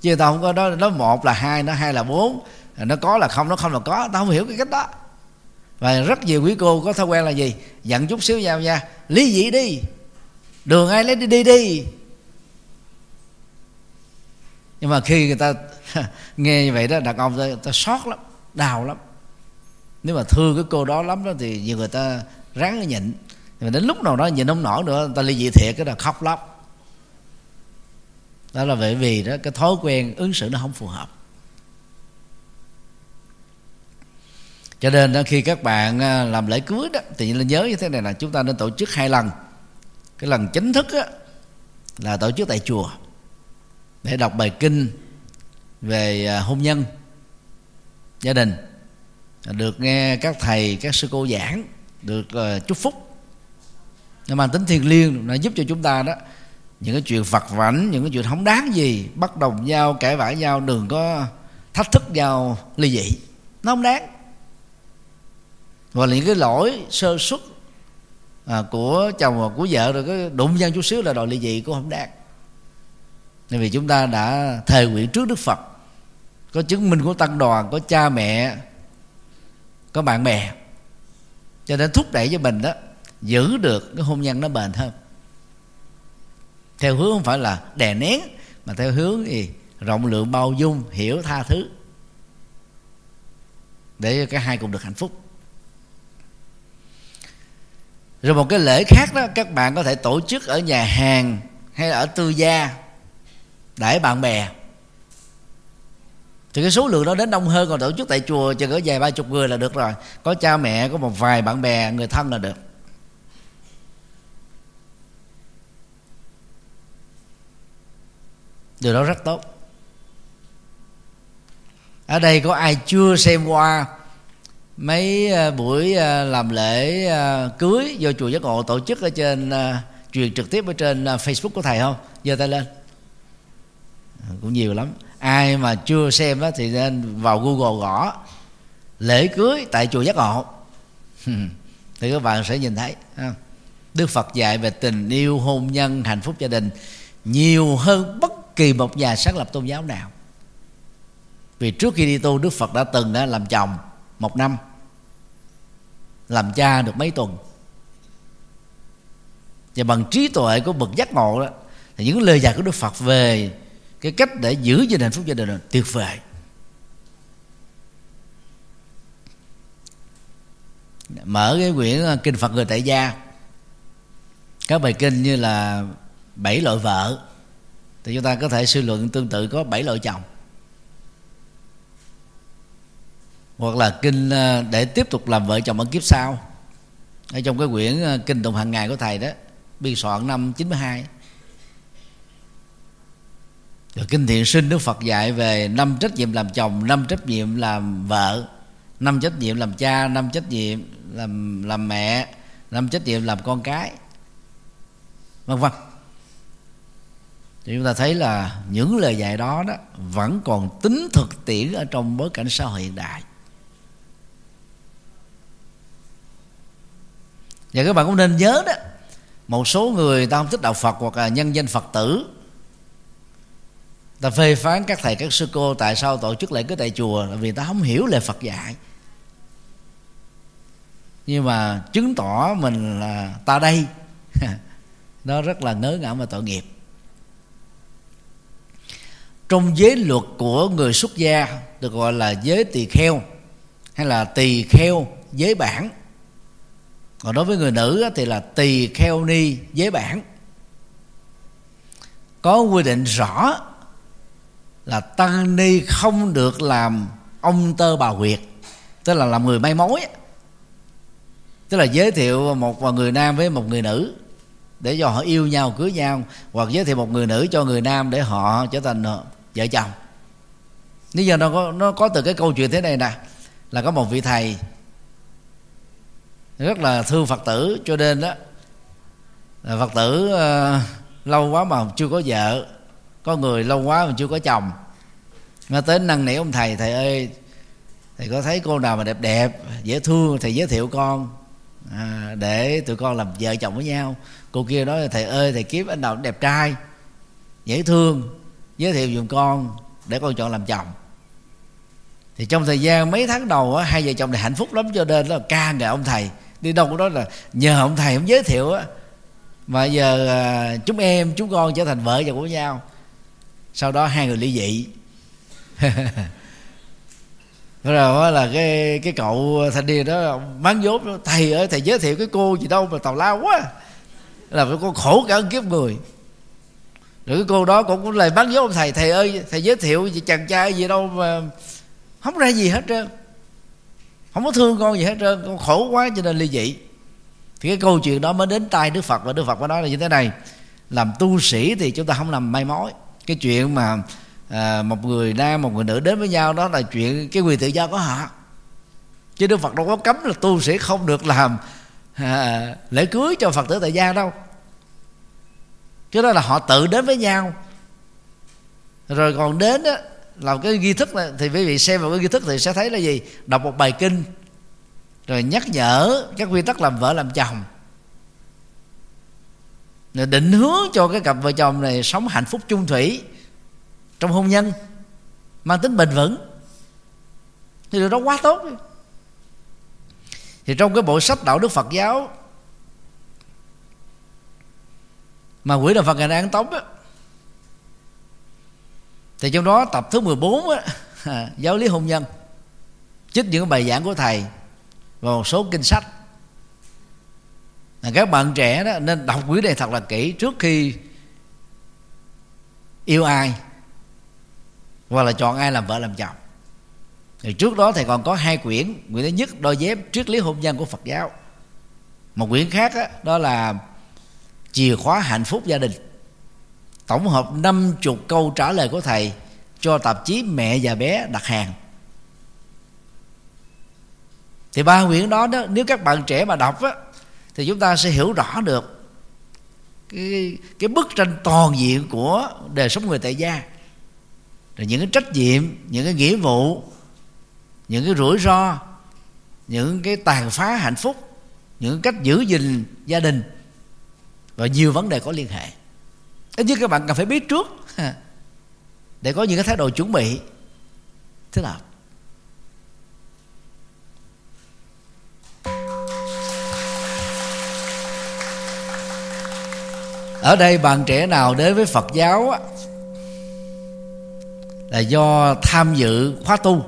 Chứ tao không có nói nó một là hai nó hai là bốn. Nó có là không nó không là có. Tao không hiểu cái cách đó và rất nhiều quý cô có thói quen là gì? Dặn chút xíu nhau nha. Lý dị đi. Đường ai lấy đi đi đi. Nhưng mà khi người ta [LAUGHS] nghe như vậy đó đàn ông ta, ta sót lắm đau lắm. Nếu mà thương cái cô đó lắm đó thì nhiều người ta ráng nhịn. Nhưng mà đến lúc nào đó nhịn không nổi nữa người ta ly dị thiệt cái là khóc lóc. Đó là bởi vì đó cái thói quen ứng xử nó không phù hợp. Cho nên đó, khi các bạn à, làm lễ cưới đó thì nên nhớ như thế này là chúng ta nên tổ chức hai lần. Cái lần chính thức đó, là tổ chức tại chùa để đọc bài kinh về à, hôn nhân gia đình. Được nghe các thầy các sư cô giảng được uh, chúc phúc. Nó mang tính thiêng liêng nó giúp cho chúng ta đó những cái chuyện vặt vảnh những cái chuyện không đáng gì bắt đồng nhau cãi vã nhau đừng có thách thức nhau ly dị. Nó không đáng và những cái lỗi sơ xuất à, của chồng và của vợ rồi cái đụng nhau chút xíu là đòi ly dị cũng không đạt nên vì chúng ta đã thề nguyện trước đức phật có chứng minh của tăng đoàn có cha mẹ có bạn bè. Cho nên thúc đẩy cho mình đó giữ được cái hôn nhân nó bền hơn. Theo hướng không phải là đè nén mà theo hướng gì? Rộng lượng bao dung hiểu tha thứ. Để cho cả hai cùng được hạnh phúc rồi một cái lễ khác đó, các bạn có thể tổ chức ở nhà hàng hay là ở tư gia để bạn bè. Thì cái số lượng đó đến đông hơn, còn tổ chức tại chùa chừng có vài ba chục người là được rồi. Có cha mẹ, có một vài bạn bè, người thân là được. Điều đó rất tốt. Ở đây có ai chưa xem qua mấy ờ, buổi ờ, làm lễ ờ, cưới do chùa giác ngộ tổ chức ở trên truyền trực tiếp ở trên facebook của thầy không? Giơ tay lên. Cũng nhiều lắm. Ai mà chưa xem đó thì nên vào google gõ lễ cưới tại chùa giác ngộ. [LAUGHS] Thì các bạn sẽ nhìn thấy đức phật dạy về tình yêu, hôn nhân, hạnh phúc gia đình nhiều hơn bất kỳ một nhà sáng lập tôn giáo nào. Vì trước khi đi tu, đức phật đã từng làm chồng một năm làm cha được mấy tuần. Và bằng trí tuệ của bậc giác ngộ đó, thì những lời dạy của đức phật về cái cách để giữ gìn hạnh phúc gia đình là tuyệt vời. Mở cái quyển kinh phật người tại gia. Các bài kinh như là bảy loại vợ. Thì chúng ta có thể suy luận tương tự có bảy loại chồng. Hoặc là kinh ờ, để tiếp tục làm vợ chồng ở kiếp sau. Ở trong cái quyển ờ, kinh tụng hàng ngày của thầy đó, biên soạn năm 92 rồi kinh thiện sinh đức phật dạy về năm trách nhiệm làm chồng, năm trách nhiệm làm vợ, năm trách nhiệm làm cha, năm trách nhiệm làm làm mẹ, năm trách nhiệm làm con cái, vân vân. Thì chúng ta thấy là những lời dạy đó đó vẫn còn tính thực tiễn ở trong bối cảnh xã hội hiện đại. Và các bạn cũng nên nhớ đó, một số người ta không thích đạo phật hoặc là nhân danh phật tử. Ta phê phán các thầy, các sư cô tại sao tổ chức lễ cưới tại chùa? Là vì ta không hiểu lời phật dạy. Nhưng mà chứng tỏ mình là ta đây. [LAUGHS] Nó rất là ngớ ngẩn và tội nghiệp. Trong giới luật của người xuất gia được gọi là giới tỳ kheo hay là tỳ kheo, giới bản còn đối với người nữ thì là tỳ kheo ni giới bản có quy định rõ là tăng ni không được làm ông tơ bà huyệt tức là làm người may mối tức là giới thiệu một người nam với một người nữ để cho họ yêu nhau, cưới nhau, hoặc giới thiệu một người nữ cho người nam để họ trở thành ờ, vợ chồng. Lý do nó có nó có từ cái câu chuyện thế này nè, là có một vị thầy rất là thương phật tử cho nên đó là phật tử uh, lâu quá mà chưa có vợ có người lâu quá mà chưa có chồng. Nó tới năn nỉ ông thầy thầy ơi thầy có thấy cô nào mà đẹp đẹp dễ thương thầy giới thiệu con à, để tụi con làm vợ chồng với nhau. Cô kia nói thầy ơi thầy kiếm anh nào đẹp trai dễ thương giới thiệu dùm con để con chọn làm chồng. Thì trong thời gian mấy tháng đầu á, hai vợ chồng này hạnh phúc lắm cho nên là ca ngợi ông thầy đi đâu cũng nói là nhờ ông thầy ông giới thiệu á. Mà giờ à, chúng em chúng con trở thành vợ chồng của nhau. Sau đó hai người ly dị. [LAUGHS] Rồi là cái cái cậu thanh niên đó bán dốt, đó, thầy ơi thầy giới thiệu cái cô gì đâu mà tào lao quá. Là cái con khổ cả kiếp người. Rồi cái cô đó cũng cũng lời bán dốt ông thầy thầy ơi thầy giới thiệu gì chàng trai gì đâu mà không ra gì hết trơn không có thương con gì hết trơn con khổ quá cho nên ly dị. Thì cái câu chuyện đó mới đến tai đức phật và đức phật mới nói là như thế này. Làm tu sĩ thì chúng ta không làm may mối. Cái chuyện mà à, một người nam một người nữ đến với nhau đó là chuyện cái quyền tự do của họ. Chứ đức phật đâu có cấm là tu sĩ không được làm à, lễ cưới cho phật tử tại gia đâu. Cái đó là họ tự đến với nhau. Rồi còn đến đó, làm cái nghi thức này, thì quý vị xem vào cái nghi thức thì sẽ thấy là gì? Đọc một bài kinh rồi nhắc nhở các quy tắc làm vợ làm chồng. Rồi định hướng cho cái cặp vợ chồng này sống hạnh phúc chung thủy trong hôn nhân mang tính bền vững. Thì điều đó quá tốt. Thì trong cái bộ sách đạo đức Phật giáo mà quỹ đạo Phật ngày đang tống á thì trong đó tập thứ 14 á [LAUGHS] giáo lý hôn nhân. Trích những bài giảng của thầy và một số kinh sách. Các bạn trẻ đó nên đọc quyển này thật là kỹ trước khi yêu ai hoặc là chọn ai làm vợ làm chồng. Thì trước đó thầy còn có hai quyển. Quyển thứ nhất đôi dép triết lý hôn nhân của phật giáo. Một quyển khác đó, đó là chìa khóa hạnh phúc gia đình tổng hợp năm chục câu trả lời của thầy cho tạp chí mẹ và bé đặt hàng. Thì ba quyển đó, đó nếu các bạn trẻ mà đọc á, thì chúng ta sẽ hiểu rõ được cái, cái bức tranh toàn diện của đời sống người tại gia. Rồi những cái trách nhiệm những cái nghĩa vụ những cái rủi ro những cái tàn phá hạnh phúc những cách giữ gìn gia đình và nhiều vấn đề có liên hệ ít nhất các bạn cần phải biết trước. [LAUGHS] Để có những cái thái độ chuẩn bị. Thế nào? Ở đây bạn trẻ nào đến với phật giáo là do tham dự khóa tu,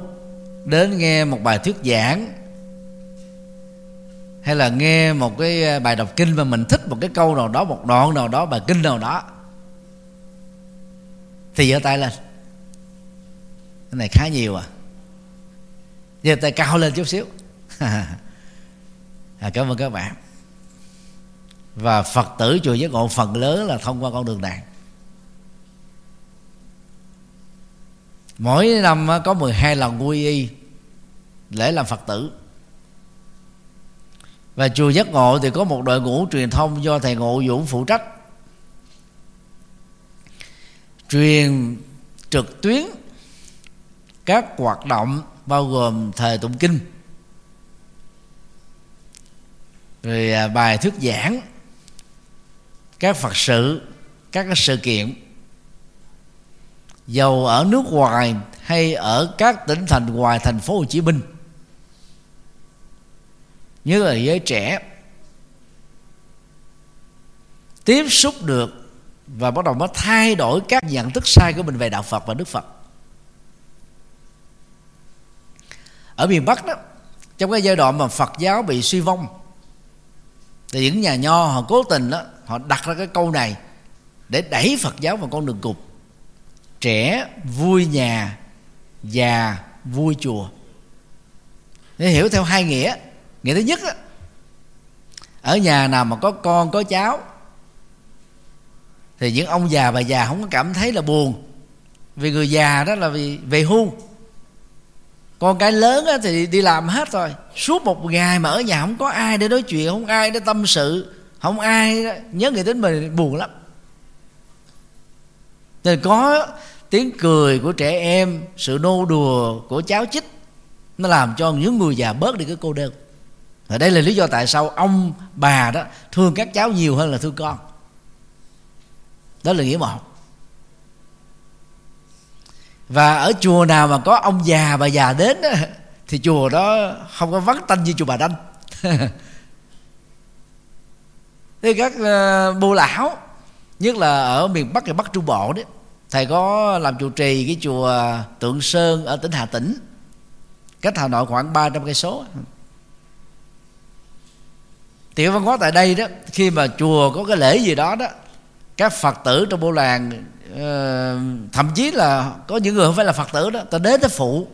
đến nghe một bài thuyết giảng, hay là nghe một cái à, bài đọc kinh mà mình thích một cái câu nào đó, một đoạn nào đó, bài kinh nào đó thì giơ tay lên. Cái này khá nhiều à. Giơ tay cao lên chút xíu. [LAUGHS] À, cảm ơn các bạn. Và phật tử chùa giác ngộ phần lớn là thông qua con đường này. Mỗi năm có 12 lần quy y lễ làm phật tử. Và chùa giác ngộ thì có một đội ngũ truyền thông do thầy ngộ dũng phụ trách truyền trực tuyến các hoạt động bao gồm thời tụng kinh, rồi à, bài thuyết giảng, các phật sự, các cái sự kiện, dầu ở nước ngoài hay ở các tỉnh thành ngoài thành phố Hồ Chí Minh. Như là giới trẻ, tiếp xúc được và bắt đầu mới thay đổi các nhận thức sai của mình về đạo Phật và Đức Phật. Ở miền Bắc đó trong cái giai đoạn mà Phật giáo bị suy vong thì những nhà nho họ cố tình đó họ đặt ra cái câu này để đẩy Phật giáo vào con đường cụt. Trẻ vui nhà già vui chùa. Để hiểu theo hai nghĩa. Nghĩa thứ nhất đó, ở nhà nào mà có con có cháu thì những ông già bà già không có cảm thấy là buồn. Vì người già đó là vì về hưu. Con cái lớn thì đi làm hết rồi. Suốt một ngày mà ở nhà không có ai để nói chuyện, không ai để tâm sự, không ai nhớ người đến mình buồn lắm. Nên có tiếng cười của trẻ em, sự nô đùa của cháu chích, nó làm cho những người già bớt đi cái cô đơn. Và đây là lý do tại sao ông bà đó thương các cháu nhiều hơn là thương con đó là nghĩa một và ở chùa nào mà có ông già, bà già đến thì chùa đó không có vắng tanh như chùa bà đanh. [LAUGHS] Thế các ờ, bô lão, nhất là ở miền bắc và bắc trung bộ đấy, thầy có làm trụ trì cái chùa tượng sơn ở tỉnh hà tĩnh, cách hà nội khoảng 300 cây số. Tiểu văn hóa tại đây đó, khi mà chùa có cái lễ gì đó đó các phật tử trong bộ làng ờ, thậm chí là có những người không phải là phật tử đó ta đến tới phụ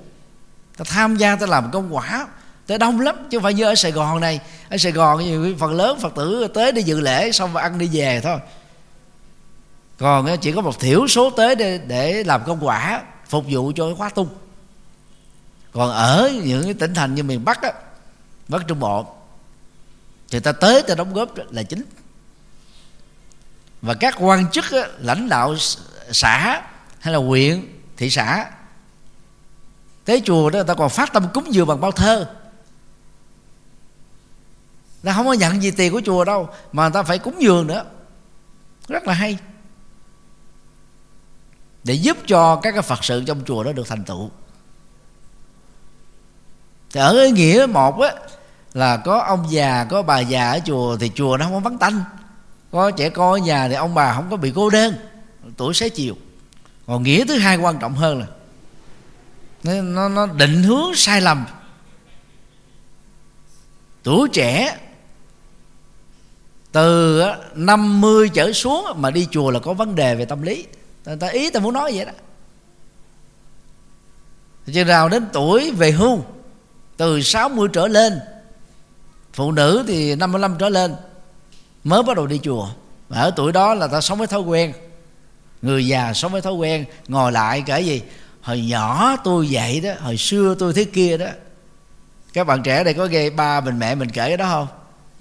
ta tham gia ta làm công quả. Tới đông lắm chứ không phải như ở sài gòn này. Ở sài gòn nhiều phần lớn phật tử tới đi dự lễ xong và ăn đi về thôi. Còn ờ, chỉ có một thiểu số tới để, để làm công quả phục vụ cho cái khóa tu. còn ở những cái tỉnh thành như miền bắc á bắc trung bộ thì ta tới ta đóng góp là chính và các quan chức á, lãnh đạo xã hay là huyện thị xã tế chùa đó ta còn phát tâm cúng dường bằng bao thơ. Ta không có nhận gì tiền của chùa đâu mà người ta phải cúng dường nữa. Rất là hay. Để giúp cho các cái phật sự trong chùa đó được thành tựu. Thì ở cái nghĩa một á là có ông già có bà già ở chùa thì chùa nó không có vắng tanh có trẻ con ở nhà thì ông bà không có bị cô đơn. Tuổi xế chiều. Còn nghĩa thứ hai quan trọng hơn là nó, nó định hướng sai lầm. Tuổi trẻ từ 50 trở xuống mà đi chùa là có vấn đề về tâm lý. Ta, ta ý ta muốn nói vậy đó. Chừng nào đến tuổi về hưu từ 60 trở lên phụ nữ thì 55 trở lên mới bắt đầu đi chùa. Và ở tuổi đó là ta sống với thói quen. Người già sống với thói quen, ngồi lại kể gì? Hồi nhỏ tôi vậy đó, hồi xưa tôi thế kia đó. Các bạn trẻ đây có nghe ba mình mẹ mình kể cái đó không?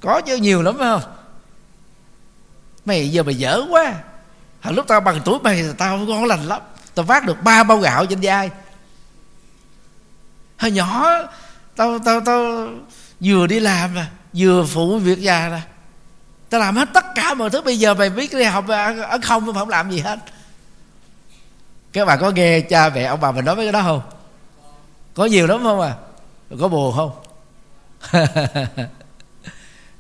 Có chứ, nhiều lắm phải không? Mày giờ mày dở quá. Hồi lúc tao bằng tuổi mày tao ngon lành lắm. Tao vác được ba bao gạo trên vai. Hồi nhỏ tao tao tao vừa đi làm mà vừa phụ việc già nè ta làm hết tất cả mọi thứ. Bây giờ mày biết đi, học ở không mà không làm gì hết. Các bạn có nghe cha mẹ, ông bà mình nói với cái đó không? Có nhiều lắm không à? Có buồn không? [LAUGHS]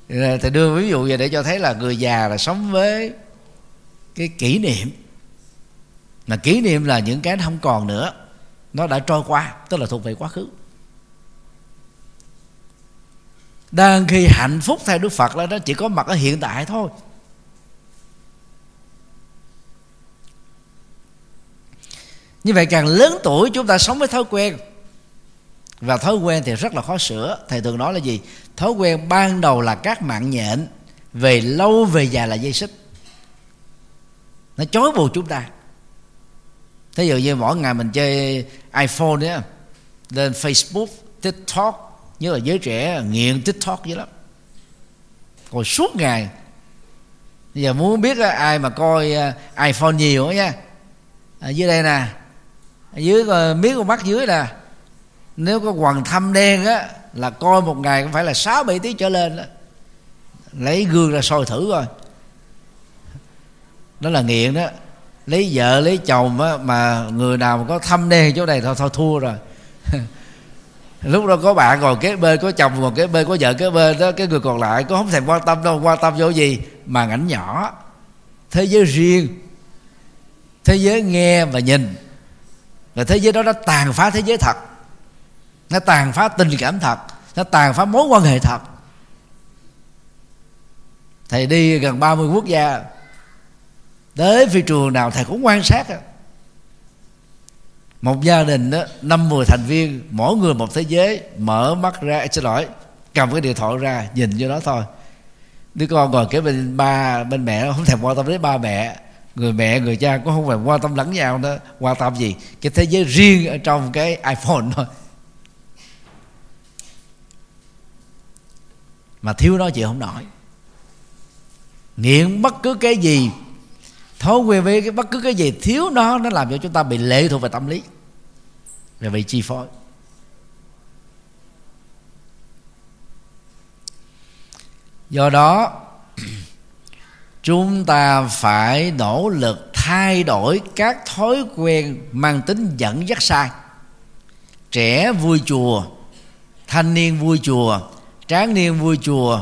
Thì đưa ví dụ về để cho thấy là người già là sống với cái kỷ niệm. Mà kỷ niệm là những cái không còn nữa. Nó đã trôi qua, tức là thuộc về quá khứ. Đang khi hạnh phúc theo đức phật là nó chỉ có mặt ở hiện tại thôi. Như vậy càng lớn tuổi chúng ta sống với thói quen. Và thói quen thì rất là khó sửa. Thầy thường nói là gì? Thói quen ban đầu là các mạng nhện, về lâu về dài là dây xích. Nó chối buộc chúng ta. Thí dụ như mỗi ngày mình chơi iphone á lên facebook, tiktok như là giới trẻ nghiện tiktok dữ lắm. Còn suốt ngày. Bây giờ muốn biết à, ai mà coi à, iphone nhiều nha. Ở dưới đây nè. Ở dưới à, miếng con mắt dưới nè. Nếu có quần thâm đen á là coi một ngày cũng phải là sáu bảy tiếng trở lên đó. Lấy gương ra soi thử rồi đó là nghiện đó. Lấy vợ lấy chồng á, mà người nào mà có thâm đen chỗ này thôi thôi thua rồi. [LAUGHS] lúc đó có bạn ngồi kế bên, có chồng ngồi kế bên, có vợ kế bên đó, cái người còn lại có không thèm quan tâm đâu. Quan tâm vô gì? Màn ảnh nhỏ. Thế giới riêng. Thế giới nghe và nhìn. Và thế giới đó nó tàn phá thế giới thật. Nó tàn phá tình cảm thật. Nó tàn phá mối quan hệ thật. Thầy đi gần 30 quốc gia. Tới phi trường nào thầy cũng quan sát một gia đình đó, năm mười thành viên, mỗi người một thế giới, mở mắt ra xin lỗi, cầm cái điện thoại ra, nhìn vô đó thôi. Đứa con ngồi kế bên ba, bên mẹ, không thèm quan tâm đến ba mẹ. Người mẹ, người cha cũng không phải quan tâm lẫn nhau nữa. Quan tâm gì? Cái thế giới riêng ở trong cái iphone thôi. Mà thiếu nó chị không nổi nghiện bất cứ cái gì thói quen với cái bất cứ cái gì thiếu nó nó làm cho chúng ta bị lệ thuộc về tâm lý và bị chi phối. Do đó, chúng ta phải nỗ lực thay đổi các thói quen mang tính dẫn dắt sai. Trẻ vui chùa, thanh niên vui chùa, tráng niên vui chùa,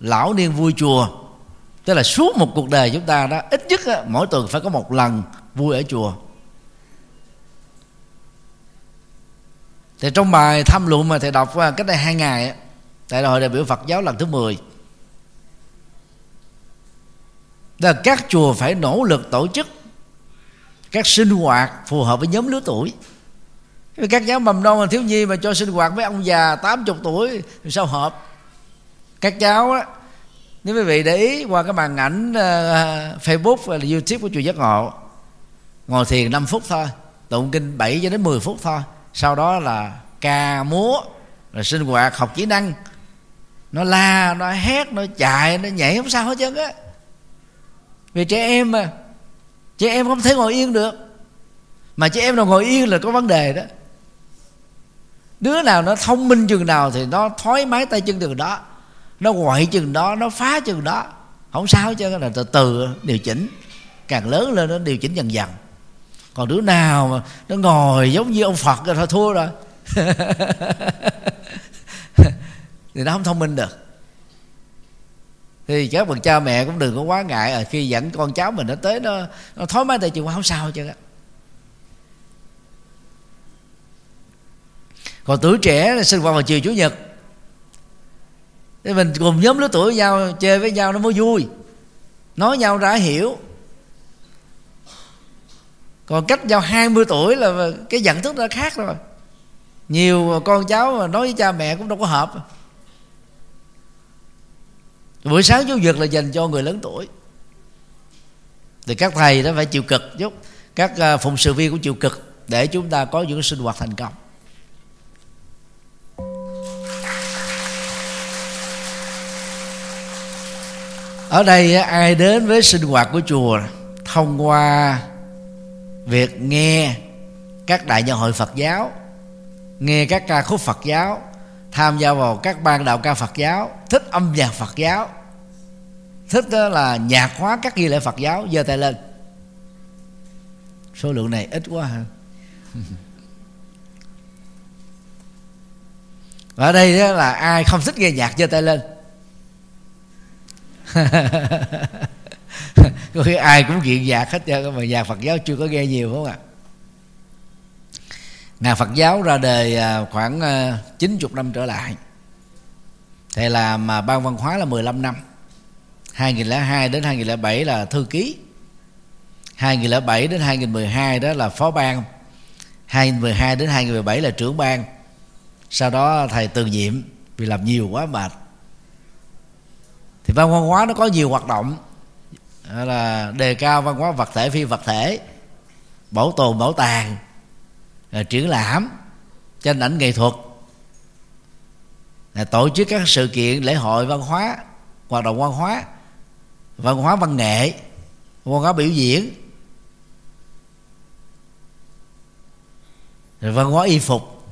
lão niên vui chùa tức là suốt một cuộc đời chúng ta đó, ít nhất mỗi tuần phải có một lần vui ở chùa. Thì trong bài tham luận mà thầy đọc cách đây hai ngày tại hội đại biểu Phật giáo lần thứ 10 là các chùa phải nỗ lực tổ chức các sinh hoạt phù hợp với nhóm lứa tuổi. Các giáo mầm non thiếu nhi mà cho sinh hoạt với ông già 80 tuổi thì sao hợp? Các cháu á nếu quý vị để ý qua cái màn ảnh uh, Facebook và YouTube của chùa Giác Ngộ ngồi thiền 5 phút thôi tụng kinh 7 cho đến 10 phút thôi. Sau đó là ca múa rồi sinh hoạt học kỹ năng. Nó la nó hét nó chạy nó nhảy không sao hết trơn á. Vì trẻ em mà trẻ em không thể ngồi yên được. Mà trẻ em nào ngồi yên là có vấn đề đó. Đứa nào nó thông minh chừng nào thì nó thoái mái tay chân được đó nó quậy chừng đó nó phá chừng đó. Không sao chứ là từ từ điều chỉnh. Càng lớn lên nó điều chỉnh dần dần. Còn đứa nào mà nó ngồi giống như ông phật rồi thôi thua rồi. [LAUGHS] Thì nó không thông minh được. Thì các bậc cha mẹ cũng đừng có quá ngại. À, khi dẫn con cháu mình nó tới nó, nó thoải mái tay chân không sao chứ còn tuổi trẻ sinh hoạt vào chiều chủ nhật thì mình cùng nhóm lứa tuổi với nhau, chơi với nhau nó mới vui. Nói nhau ra hiểu. Còn cách nhau 20 tuổi là cái nhận thức nó khác rồi. Nhiều con cháu mà nói với cha mẹ cũng đâu có hợp. Buổi sáng chủ nhật là dành cho người lớn tuổi. Thì các thầy đó phải chịu cực chút. Các à, phụng sự viên cũng chịu cực để chúng ta có những sinh hoạt thành công. Ở đây ai đến với sinh hoạt của chùa, thông qua việc nghe các đại nhân hội Phật giáo, nghe các ca khúc Phật giáo, tham gia vào các ban đạo ca Phật giáo, thích âm nhạc Phật giáo, thích, đó là nhạc hóa các nghi lễ Phật giáo, giơ tay lên. Số lượng này ít quá ha. [LAUGHS] Ở đây đó là ai không thích nghe nhạc, giơ tay lên. [LAUGHS] có khi ai cũng nghiện nhạc hết trơn mà nhà Phật giáo chưa có nghe nhiều không ạ? À? Ngài Phật giáo ra đời à, khoảng à, 90 năm trở lại. Thầy làm à, ban văn hóa là 15 năm. 2002 đến 2007 là thư ký. 2007 đến 2012 đó là phó ban. 2012 đến 2017 là trưởng ban. Sau đó thầy từ nhiệm Vì làm nhiều quá mệt. Thì văn hóa nó có nhiều hoạt động. Là đề cao văn hóa vật thể phi vật thể, bảo tồn, bảo tàng à, triển lãm, tranh ảnh nghệ thuật. Là tổ chức các sự kiện, lễ hội văn hóa, hoạt động văn hóa văn hóa văn nghệ, văn hóa biểu diễn. Rồi văn hóa y phục,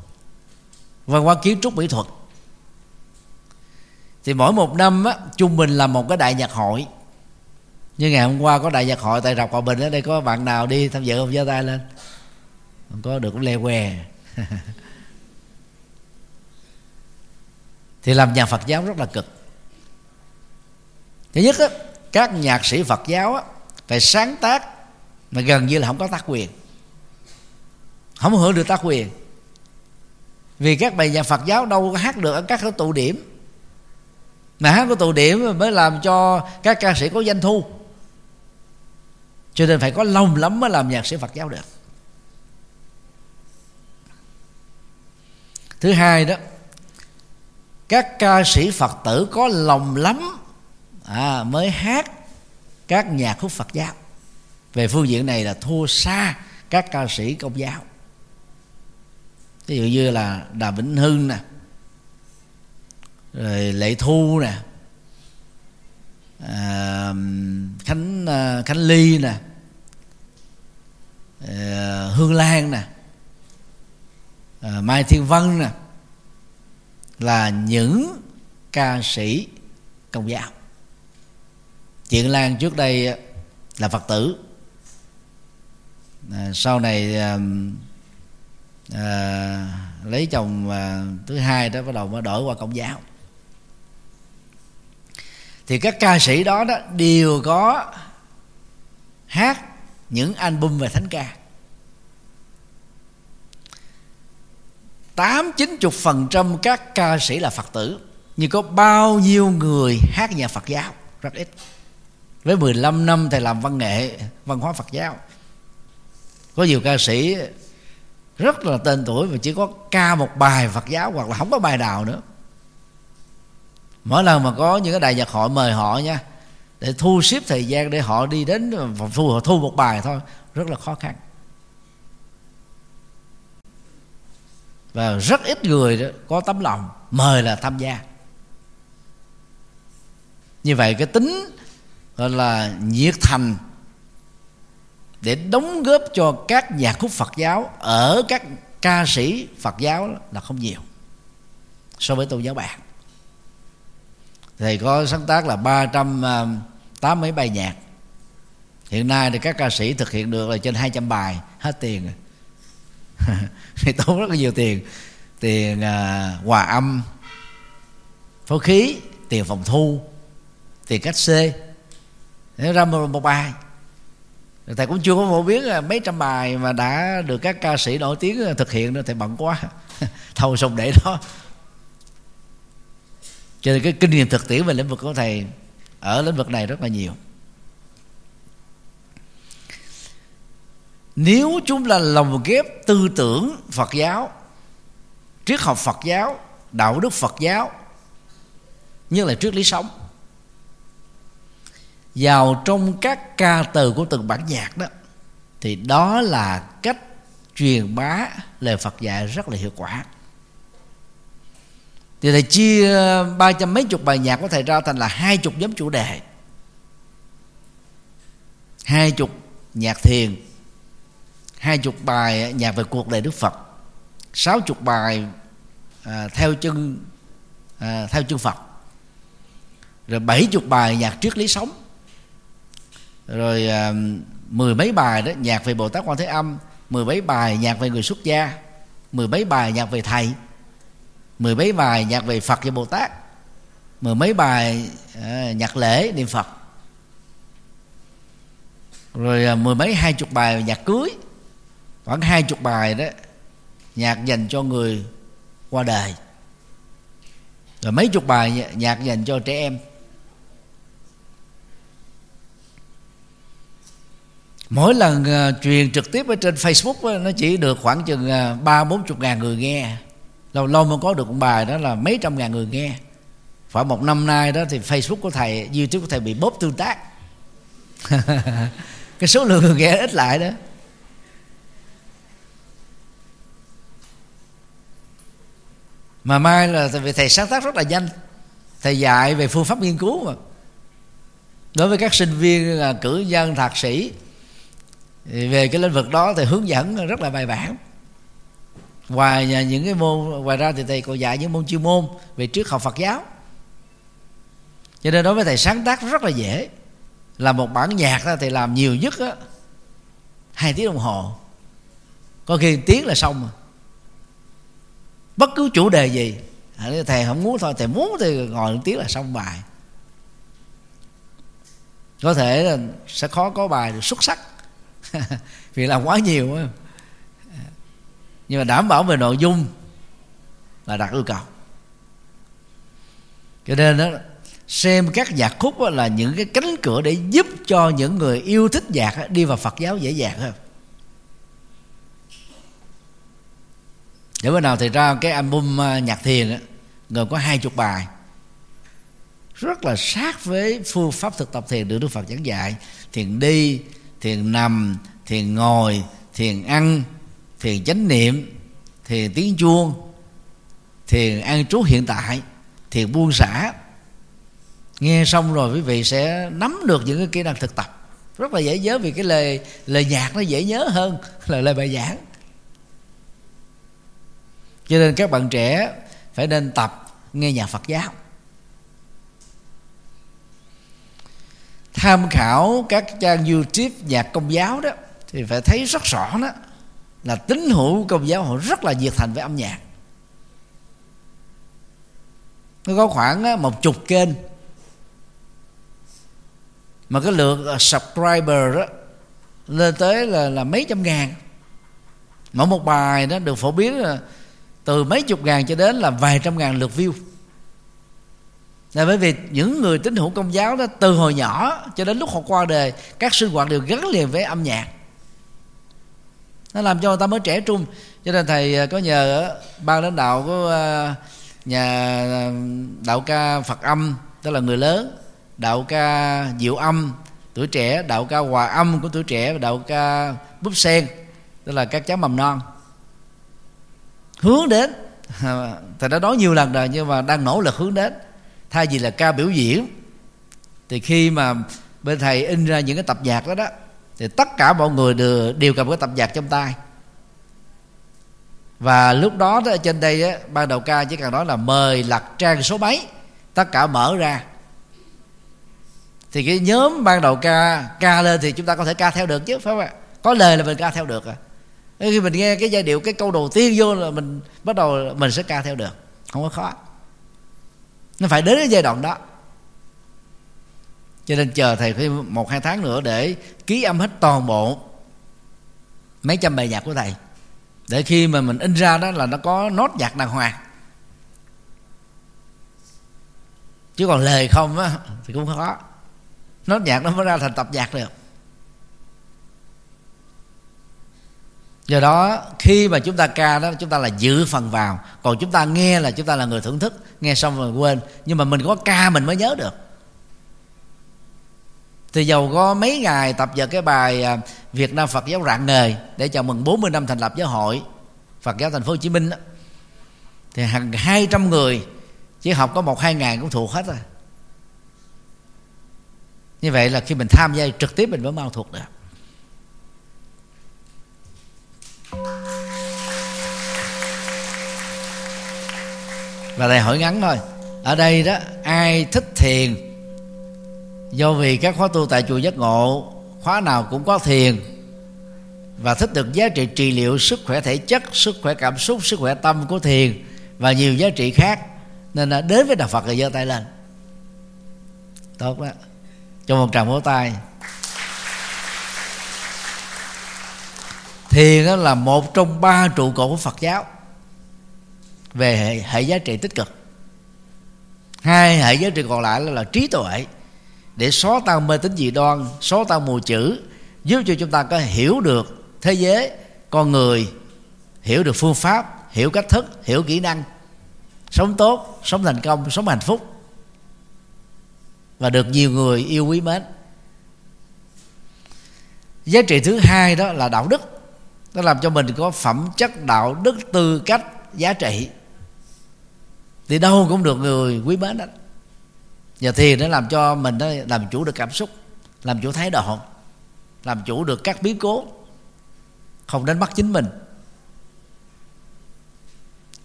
văn hóa kiến trúc mỹ thuật thì mỗi một năm á, trung bình là một cái đại nhạc hội. Như ngày hôm qua có đại nhạc hội tại rọc hòa bình ở đây có bạn nào đi tham dự không? Giơ tay lên. Không có được cũng le que. [LAUGHS] Thì làm nhà phật giáo rất là cực. Thứ nhất á, các nhạc sĩ phật giáo á, phải sáng tác mà gần như là không có tác quyền. Không hưởng được tác quyền. Vì các bài nhạc Phật giáo đâu có hát được ở các tụ điểm mà hát của tụ điểm mới làm cho các ca sĩ có doanh thu. Cho nên phải có lòng lắm mới làm nhạc sĩ Phật giáo được. Thứ hai đó các ca sĩ Phật tử có lòng lắm à, mới hát các nhạc khúc Phật giáo. Về phương diện này là thua xa các ca sĩ công giáo. Ví dụ như là đà vĩnh hưng nè rồi lệ thu nè. À, khánh à, khánh ly nè. À, hương lan nè. À, mai thiên vân nè. Là những ca sĩ công giáo. Chuyện lan trước đây là phật tử. À, sau này à, à, lấy chồng à, thứ hai đó bắt đầu mới đổi qua công giáo thì các ca sĩ đó đó đều có hát những album về thánh ca. Tám chín chục phần trăm các ca sĩ là phật tử, nhưng có bao nhiêu người hát nhà phật giáo? Rất ít. Với 15 năm thầy làm văn nghệ, văn hóa phật giáo, có nhiều ca sĩ rất là tên tuổi mà chỉ có ca một bài phật giáo hoặc là không có bài nào nữa mỗi lần mà có những cái đại nhạc hội mời họ nha, để thu xếp thời gian để họ đi đến phòng thu, họ thu một bài thôi, rất là khó khăn. Và rất ít người đó có tấm lòng mời là tham gia. Như vậy cái tính, gọi là, nhiệt thành để đóng góp cho các nhà khúc Phật giáo ở các ca sĩ Phật giáo là không nhiều so với tôn giáo bạn thầy có sáng tác là ba trăm à, tám mấy bài nhạc. Hiện nay thì các ca sĩ thực hiện được là trên 200 bài hết tiền rồi. [LAUGHS] Thì tốn rất là nhiều tiền. Tiền à, hòa âm phối khí tiền phòng thu tiền cách xê để ra một, một bài. Thầy cũng chưa có phổ biến là mấy trăm bài mà đã được các ca sĩ nổi tiếng thực hiện nữa thầy bận quá. [LAUGHS] Thâu xong để đó cho nên cái kinh nghiệm thực tiễn về lĩnh vực của thầy ở lĩnh vực này rất là nhiều. Nếu chúng là lồng ghép tư tưởng phật giáo, triết học phật giáo, đạo đức phật giáo như là triết lý sống, vào trong các ca từ của từng bản nhạc đó, thì đó là cách truyền bá lời Phật dạy rất là hiệu quả thì thầy chia ờ, ba trăm mấy chục bài nhạc của thầy ra thành là hai chục nhóm chủ đề. Hai chục nhạc thiền hai chục bài nhạc về cuộc đời Đức Phật sáu chục bài à, theo chân à, theo chân Phật rồi bảy chục bài nhạc triết lý sống rồi à, mười mấy bài đó nhạc về bồ tát quan thế âm mười mấy bài nhạc về người xuất gia mười mấy bài nhạc về thầy mười mấy bài nhạc về phật và bồ tát. Mười mấy bài à, nhạc lễ niệm phật. Rồi à, mười mấy hai chục bài nhạc cưới. Khoảng hai chục bài đó nhạc dành cho người qua đời. Rồi mấy chục bài nhạc dành cho trẻ em. Mỗi lần uh, truyền trực tiếp ở trên Facebook đó, nó chỉ được khoảng chừng ba bốn chục ngàn người nghe lâu lâu mới có được một bài đó là mấy trăm ngàn người nghe. Khoảng một năm nay đó thì Facebook của thầy, YouTube của thầy bị bóp tương tác. [LAUGHS] Cái số lượng người nghe ít lại đó. Mà mai là vì thầy sáng tác rất là nhanh. Thầy dạy về phương pháp nghiên cứu mà. Đối với các sinh viên là cử nhân, thạc sĩ về cái lĩnh vực đó thì hướng dẫn rất là bài bản ngoài những cái môn, ngoài ra thì thầy còn dạy những môn chuyên môn về trước học Phật giáo. Cho nên đối với thầy sáng tác rất là dễ. Là một bản nhạc đó thì làm nhiều nhất á, hai tiếng đồng hồ. Có khi tiếng là xong. Rồi bất cứ chủ đề gì à, thầy không muốn thôi, thầy muốn thì ngồi một tiếng là xong bài. Có thể là sẽ khó có bài được xuất sắc. [LAUGHS] Vì làm quá nhiều á nhưng mà đảm bảo về nội dung là đạt yêu cầu. Cho nên đó xem các nhạc khúc là những cái cánh cửa để giúp cho những người yêu thích nhạc đi vào Phật giáo dễ dàng hơn. Để bữa nào thì ra cái album à, nhạc thiền đó, gồm có hai chục bài. Rất là sát với phương pháp thực tập thiền được Đức Phật giảng dạy. Thiền đi thiền nằm thiền ngồi thiền ăn thiền chánh niệm thiền tiếng chuông thiền an trú hiện tại thiền buông xả. Nghe xong rồi quý vị sẽ nắm được những cái kỹ năng thực tập. Rất là dễ nhớ vì cái lời lời nhạc nó dễ nhớ hơn là lời bài giảng. Cho nên các bạn trẻ phải nên tập nghe nhạc Phật giáo. Tham khảo các trang YouTube nhạc công giáo đó thì phải thấy rất rõ đó là tín hữu công giáo họ rất là nhiệt thành với âm nhạc. Nó có khoảng một chục kênh. Mà cái lượng à, subscriber đó, lên tới là là mấy trăm ngàn. Mỗi một bài đó được phổ biến là từ mấy chục ngàn cho đến là vài trăm ngàn lượt view. Là bởi vì những người tín hữu công giáo đó từ hồi nhỏ cho đến lúc họ qua đời, các sinh hoạt đều gắn liền với âm nhạc nó làm cho người ta mới trẻ trung. Cho nên thầy à, có nhờ ban lãnh đạo của à, nhà à, đạo ca Phật âm tức là người lớn, đạo ca diệu âm, tuổi trẻ, đạo ca hòa âm của tuổi trẻ và đạo ca búp sen tức là các cháu mầm non. Hướng đến, [LAUGHS] thầy đã nói nhiều lần rồi nhưng mà đang nỗ lực hướng đến. Thay vì là ca biểu diễn, thì khi mà bên thầy in ra những cái tập nhạc đó đó thì tất cả mọi người đều, đều cầm cái tập nhạc trong tay và lúc đó, đó trên đây á, ban đầu ca chỉ cần nói là mời lật trang số mấy tất cả mở ra. Thì cái nhóm ban đầu ca ca lên thì chúng ta có thể ca theo được chứ phải không ạ? Có lời là mình ca theo được à. Khi mình nghe cái giai điệu cái câu đầu tiên vô là mình bắt đầu mình sẽ ca theo được. Không có khó. Nó phải đến cái giai đoạn đó cho nên chờ thầy thêm một, hai tháng nữa để ký âm hết toàn bộ mấy trăm bài nhạc của thầy. Để khi mà mình in ra đó là nó có nốt nhạc đàng hoàng. Chứ còn lời không á, thì cũng khó. Nốt nhạc nó mới ra thành tập nhạc được. Do đó, khi mà chúng ta ca đó, chúng ta là giữ phần vào. Còn chúng ta nghe là chúng ta là người thưởng thức, nghe xong rồi quên. Nhưng mà mình có ca mình mới nhớ được thì giàu có mấy ngày tập vào cái bài à, Việt Nam Phật giáo rạng nghề để chào mừng 40 năm thành lập giáo hội Phật giáo thành phố Hồ Chí Minh đó, thì hàng 200 người chỉ học có một hai ngàn cũng thuộc hết rồi. Như vậy là khi mình tham gia trực tiếp mình mới mau thuộc được. Và thầy hỏi ngắn thôi ở đây đó ai thích thiền do vì các khóa tu tại chùa giác ngộ khóa nào cũng có thiền và thích được giá trị trị liệu sức khỏe thể chất sức khỏe cảm xúc sức khỏe tâm của thiền và nhiều giá trị khác. Nên là đến với đạo phật là giơ tay lên. Tốt đó. Cho một tràng vỗ tay. Thiền đó là một trong ba trụ cột của phật giáo về hệ, hệ giá trị tích cực. Hai hệ giá trị còn lại là, là trí tuệ để xóa tan mê tín dị đoan, xóa tan mù chữ, giúp cho chúng ta có hiểu được thế giới, con người, hiểu được phương pháp, hiểu cách thức, hiểu kỹ năng. Sống tốt, sống thành công, sống hạnh phúc. Và được nhiều người yêu quý mến. Giá trị thứ hai đó là đạo đức. Nó làm cho mình có phẩm chất đạo đức tư cách giá trị. Thì đâu cũng được người quý mến đó và thiền nó làm cho mình nó làm chủ được cảm xúc, làm chủ thái độ, làm chủ được các biến cố, không đánh bắt chính mình.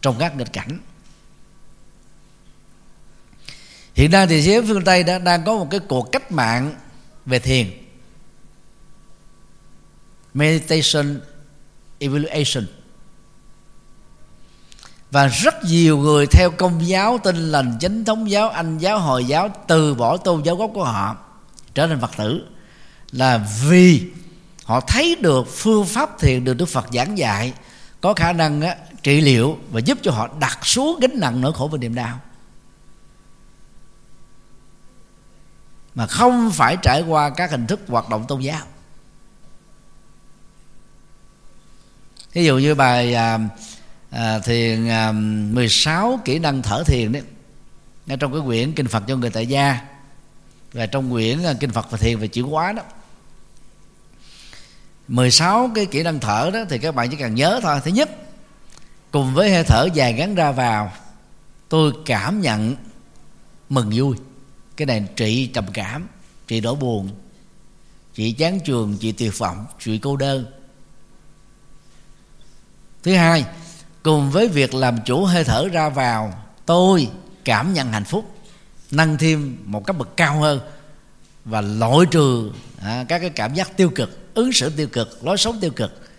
Trong các nghịch cảnh. Hiện nay thì giới phương tây đã đang có một cái cuộc cách mạng về thiền. Meditation evaluation và rất nhiều người theo công giáo tin lành chính thống giáo anh giáo hồi giáo từ bỏ tôn giáo gốc của họ trở thành phật tử. Là vì họ thấy được phương pháp thiền được đức phật giảng dạy có khả năng á, trị liệu và giúp cho họ đặt xuống gánh nặng nỗi khổ và niềm đau. Mà không phải trải qua các hình thức hoạt động tôn giáo. Ví dụ như bài à, à, thiền à, 16 kỹ năng thở thiền đấy. Ngay trong cái quyển kinh Phật cho người tại gia. Và trong quyển à, kinh Phật và thiền về chuyển hóa đó. 16 cái kỹ năng thở đó thì các bạn chỉ cần nhớ thôi. Thứ nhất cùng với hơi thở dài ngắn ra vào tôi cảm nhận mừng vui. Cái này trị trầm cảm trị đổ buồn trị chán trường trị tuyệt vọng trị cô đơn. Thứ hai cùng với việc làm chủ hơi thở ra vào tôi cảm nhận hạnh phúc nâng thêm một cấp bậc cao hơn và loại trừ à, các cái cảm giác tiêu cực ứng xử tiêu cực lối sống tiêu cực.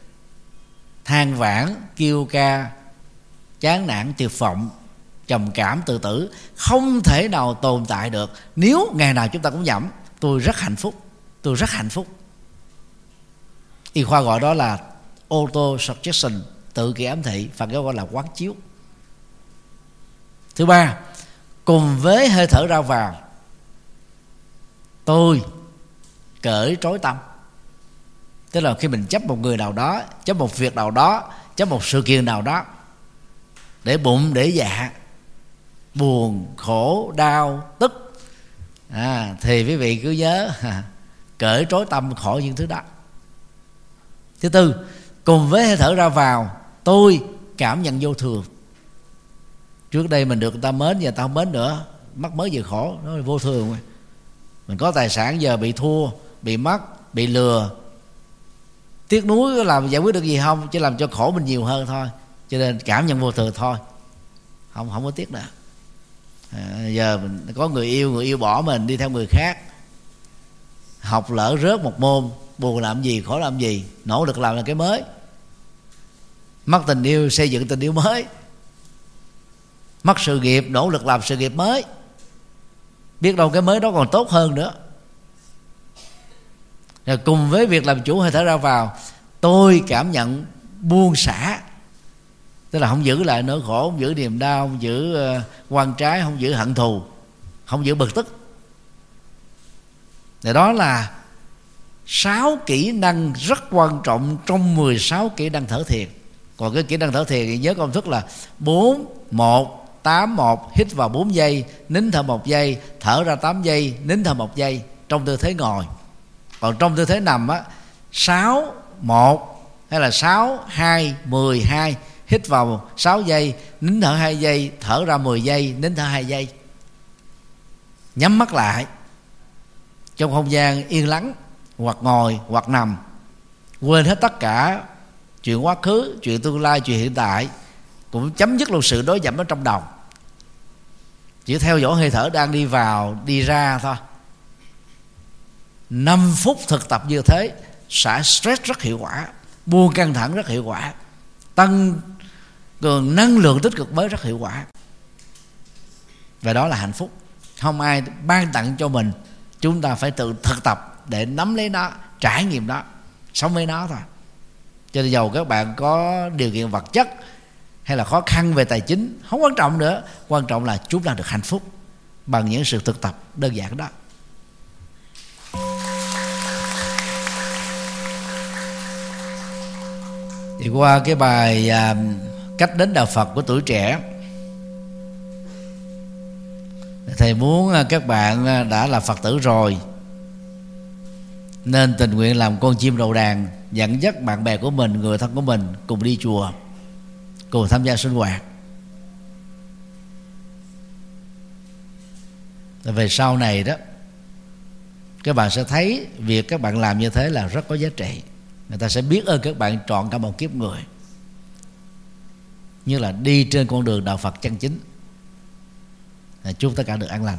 Than vãn kêu ca chán nản tuyệt vọng trầm cảm tự tử không thể nào tồn tại được. Nếu ngày nào chúng ta cũng nhẩm tôi rất hạnh phúc tôi rất hạnh phúc. Y khoa gọi đó là auto suggestion tự kỳ ám thị phật giáo gọi là quán chiếu. Thứ ba cùng với hơi thở ra vào tôi cởi trói tâm. Tức là khi mình chấp một người nào đó chấp một việc nào đó chấp một sự kiện nào đó để bụng để dạ buồn khổ đau tức à, thì quý vị cứ nhớ [LAUGHS] cởi trói tâm khỏi những thứ đó. Thứ tư cùng với hơi thở ra vào tôi cảm nhận vô thường. Trước đây mình được người ta mến giờ ta không mến nữa. Mắc mới giờ khổ nó vô thường. Mình có tài sản giờ bị thua bị mất bị lừa. Tiếc nuối làm giải quyết được gì không? Chỉ làm cho khổ mình nhiều hơn thôi. Cho nên cảm nhận vô thường thôi. Không không có tiếc nữa. À, giờ mình có người yêu người yêu bỏ mình đi theo người khác. Học lỡ rớt một môn buồn làm gì khổ làm gì nỗ lực làm là cái mới mất tình yêu, xây dựng tình yêu mới. Mất sự nghiệp, nỗ lực làm sự nghiệp mới. Biết đâu cái mới đó còn tốt hơn nữa. Rồi cùng với việc làm chủ hơi thở ra vào, tôi cảm nhận buông xả. Tức là không giữ lại nỗi khổ, không giữ niềm đau, không giữ ờ, quan trái, không giữ hận thù, không giữ bực tức. Thì đó là sáu kỹ năng rất quan trọng trong 16 kỹ năng thở thiền còn cái kỹ năng thở thiền thì nhớ công thức là bốn, một, tám, một, hít vào 4 giây, nín thở một giây, thở ra 8 giây, nín thở một giây, trong tư thế ngồi. Còn trong tư thế nằm á, sáu, một, hay là sáu, hai, mười, hai, hít vào 6 giây, nín thở 2 giây, thở ra 10 giây, nín thở 2 giây. Nhắm mắt lại, trong không gian yên lắng hoặc ngồi, hoặc nằm, quên hết tất cả chuyện quá khứ chuyện tương lai chuyện hiện tại cũng chấm dứt luôn sự đối dẫm ở trong đầu. Chỉ theo dõi hơi thở đang đi vào đi ra thôi. 5 phút thực tập như thế xả stress rất hiệu quả buông căng thẳng rất hiệu quả tăng cường năng lượng tích cực mới rất hiệu quả. Và đó là hạnh phúc. Không ai ban tặng cho mình chúng ta phải tự thực tập để nắm lấy nó trải nghiệm đó, sống với nó thôi cho nên giàu các bạn có điều kiện vật chất hay là khó khăn về tài chính không quan trọng nữa. Quan trọng là chúng ta được hạnh phúc bằng những sự thực tập đơn giản đó. Thì qua cái bài à, cách đến đạo phật của tuổi trẻ thầy muốn à, các bạn à, đã là phật tử rồi nên tình nguyện làm con chim đầu đàn dẫn dắt bạn bè của mình, người thân của mình cùng đi chùa, cùng tham gia sinh hoạt. Về sau này đó, các bạn sẽ thấy việc các bạn làm như thế là rất có giá trị. Người ta sẽ biết ơn các bạn trọn cả một kiếp người. Như là đi trên con đường đạo Phật chân chính. Chúc tất cả được an lành.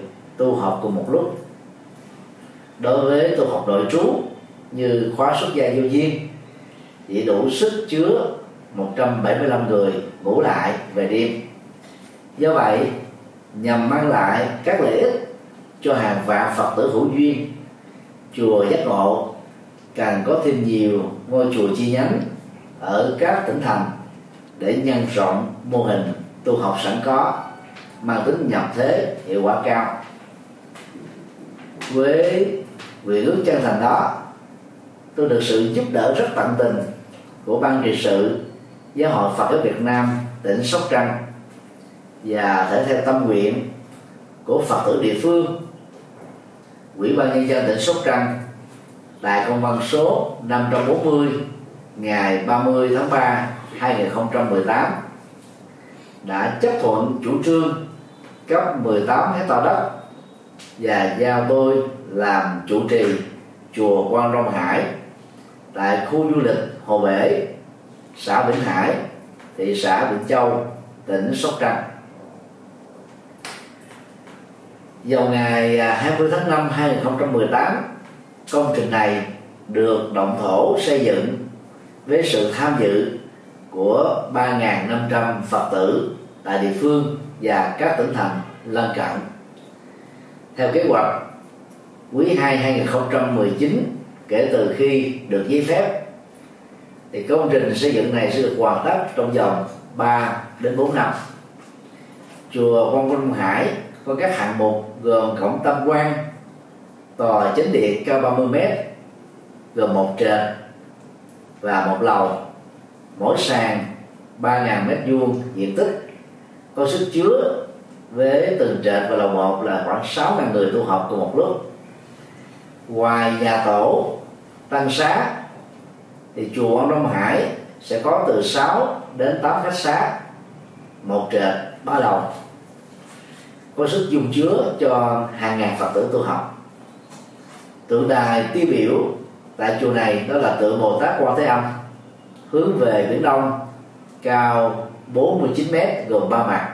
tu học cùng một lúc. Đối với tu học nội trú như khóa xuất gia vô duyên chỉ đủ sức chứa 175 người ngủ lại về đêm. Do vậy, nhằm mang lại các lợi ích cho hàng vạn phật tử hữu duyên, chùa giác ngộ càng có thêm nhiều ngôi chùa chi nhánh ở các tỉnh thành để nhân rộng mô hình tu học sẵn có, mang tính nhập thế hiệu quả cao với nguyện ước chân thành đó, tôi được sự giúp đỡ rất tận tình của ban trị sự giáo hội Phật giáo Việt Nam tỉnh Sóc Trăng và thể theo tâm nguyện của Phật tử địa phương. Ủy ban nhân dân tỉnh Sóc Trăng tại công văn số 540 ngày 30 tháng 3 2018 đã chấp thuận chủ trương cấp 18 hecta đất và giao tôi làm chủ trì chùa Quan Long Hải tại khu du lịch Hồ Bể, xã Vĩnh Hải, thị xã Vĩnh Châu, tỉnh Sóc Trăng. Vào ngày à, 20 tháng 5 2018, công trình này được động thổ xây dựng với sự tham dự của 3.500 Phật tử tại địa phương và các tỉnh thành lân cận. Theo kế hoạch, quý 2 2019 kể từ khi được giấy phép thì công trình xây dựng này sẽ được hoàn tất trong vòng 3 đến 4 năm. Chùa Quang Vinh Hải có các hạng mục gồm cổng tam quan, tòa chính điện cao 30 m gồm một trệt và một lầu mỗi sàn 3.000 mét vuông diện tích có sức chứa với từng trệt và lầu một là khoảng 6.000 người tu học cùng một lúc. Ngoài nhà tổ, tăng xá, thì chùa Ông Đông Hải sẽ có từ 6 đến 8 khách xá, một trệt, ba lầu. Có sức dung chứa cho hàng ngàn phật tử tu học. Tượng đài tiêu biểu tại chùa này đó là tượng Bồ Tát Quan Thế Âm, hướng về biển Đông, cao 49 mét gồm ba mặt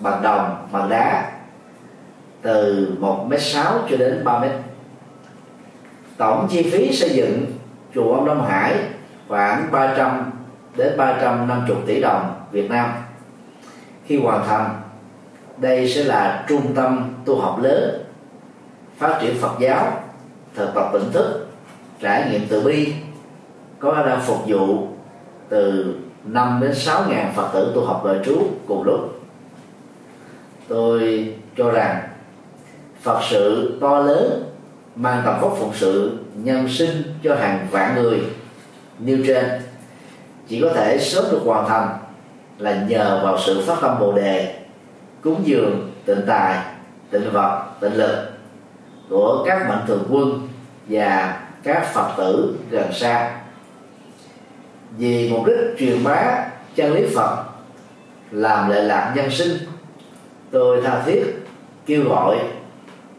bằng đồng, bằng đá, từ 1m6 cho đến 3 m tổng chi phí xây dựng chùa ông Đông Hải khoảng 300 đến 350 tỷ đồng Việt Nam. Khi hoàn thành, đây sẽ là trung tâm tu học lớn, phát triển Phật giáo, thực tập tỉnh thức, trải nghiệm từ bi, có khả năng phục vụ từ 5 đến 6 ngàn Phật tử tu học đời trú cùng lúc tôi cho rằng Phật sự to lớn mang tầm vóc phụng sự nhân sinh cho hàng vạn người. Như trên, chỉ có thể sớm được hoàn thành là nhờ vào sự phát tâm bồ đề, cúng dường tịnh tài, tịnh vật, tịnh lực của các mạnh thường quân và các phật tử gần xa. Vì mục đích truyền bá chân lý phật, làm lệ lạc nhân sinh tôi tha thiết, kêu gọi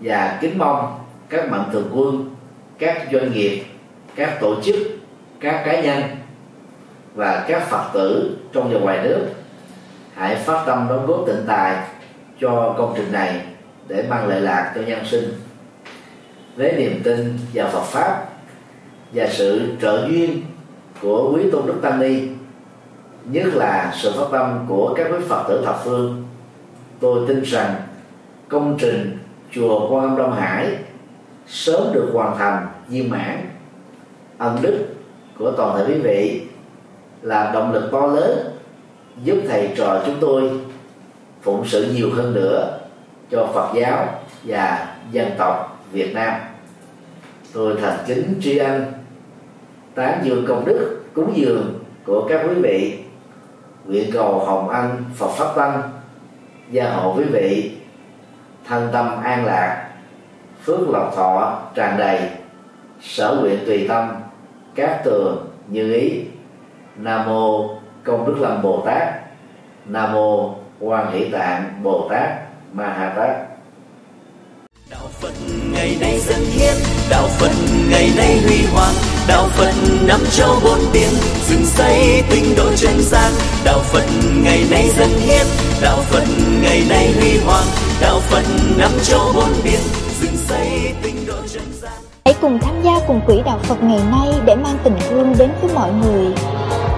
và kính mong các mạnh thường quân, các doanh nghiệp, các tổ chức, các cá nhân và các phật tử trong và ngoài nước hãy phát tâm đóng góp tịnh tài cho công trình này để mang lợi lạc cho nhân sinh. Với niềm tin vào Phật pháp và sự trợ duyên của quý tôn đức tăng ni, nhất là sự phát tâm của các quý phật tử thập phương tôi tin rằng công trình chùa quan âm đông hải sớm được hoàn thành viên mãn. Ân đức của toàn thể quý vị là động lực to lớn giúp thầy trò chúng tôi phụng sự nhiều hơn nữa cho Phật giáo và dân tộc Việt Nam. Tôi thành kính tri ân tán dương công đức, cúng dường của các quý vị. Nguyện cầu hồng ân Phật pháp tăng gia hộ quý vị. Thân tâm an lạc, phước lộc thọ tràn đầy, sở nguyện tùy tâm, các tường như ý. Nam mô công đức lâm bồ tát. Nam mô quan hỷ tạng bồ tát ma ha tát. Đạo phật ngày nay dân hiến, đạo phật ngày nay huy hoàng, đạo phật năm châu bốn biển, dựng xây tinh độ chân gian. Đạo phật ngày nay dân hiến đạo phật ngày nay huy hoàng, đạo phật năm châu bốn biển dựng xây tinh độ chân gian. Hãy cùng tham gia cùng quỹ đạo phật ngày nay để mang tình thương đến với mọi người.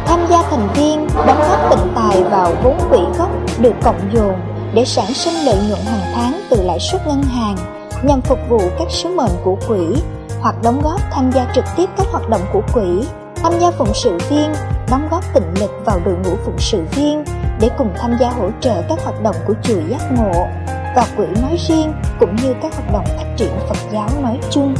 Tham gia thành viên, đóng góp tịnh tài vào vốn quỹ gốc được cộng dồn để sản sinh lợi nhuận hàng tháng từ lãi suất ngân hàng nhằm phục vụ các sứ mệnh của quỹ hoặc đóng góp tham gia trực tiếp các hoạt động của quỹ. Tham gia phụng sự viên, đóng góp tịnh lực vào đội ngũ phụng sự viên để cùng tham gia hỗ trợ các hoạt động của chùa giác ngộ và quỹ nói riêng cũng như các hoạt động phát triển Phật giáo nói chung.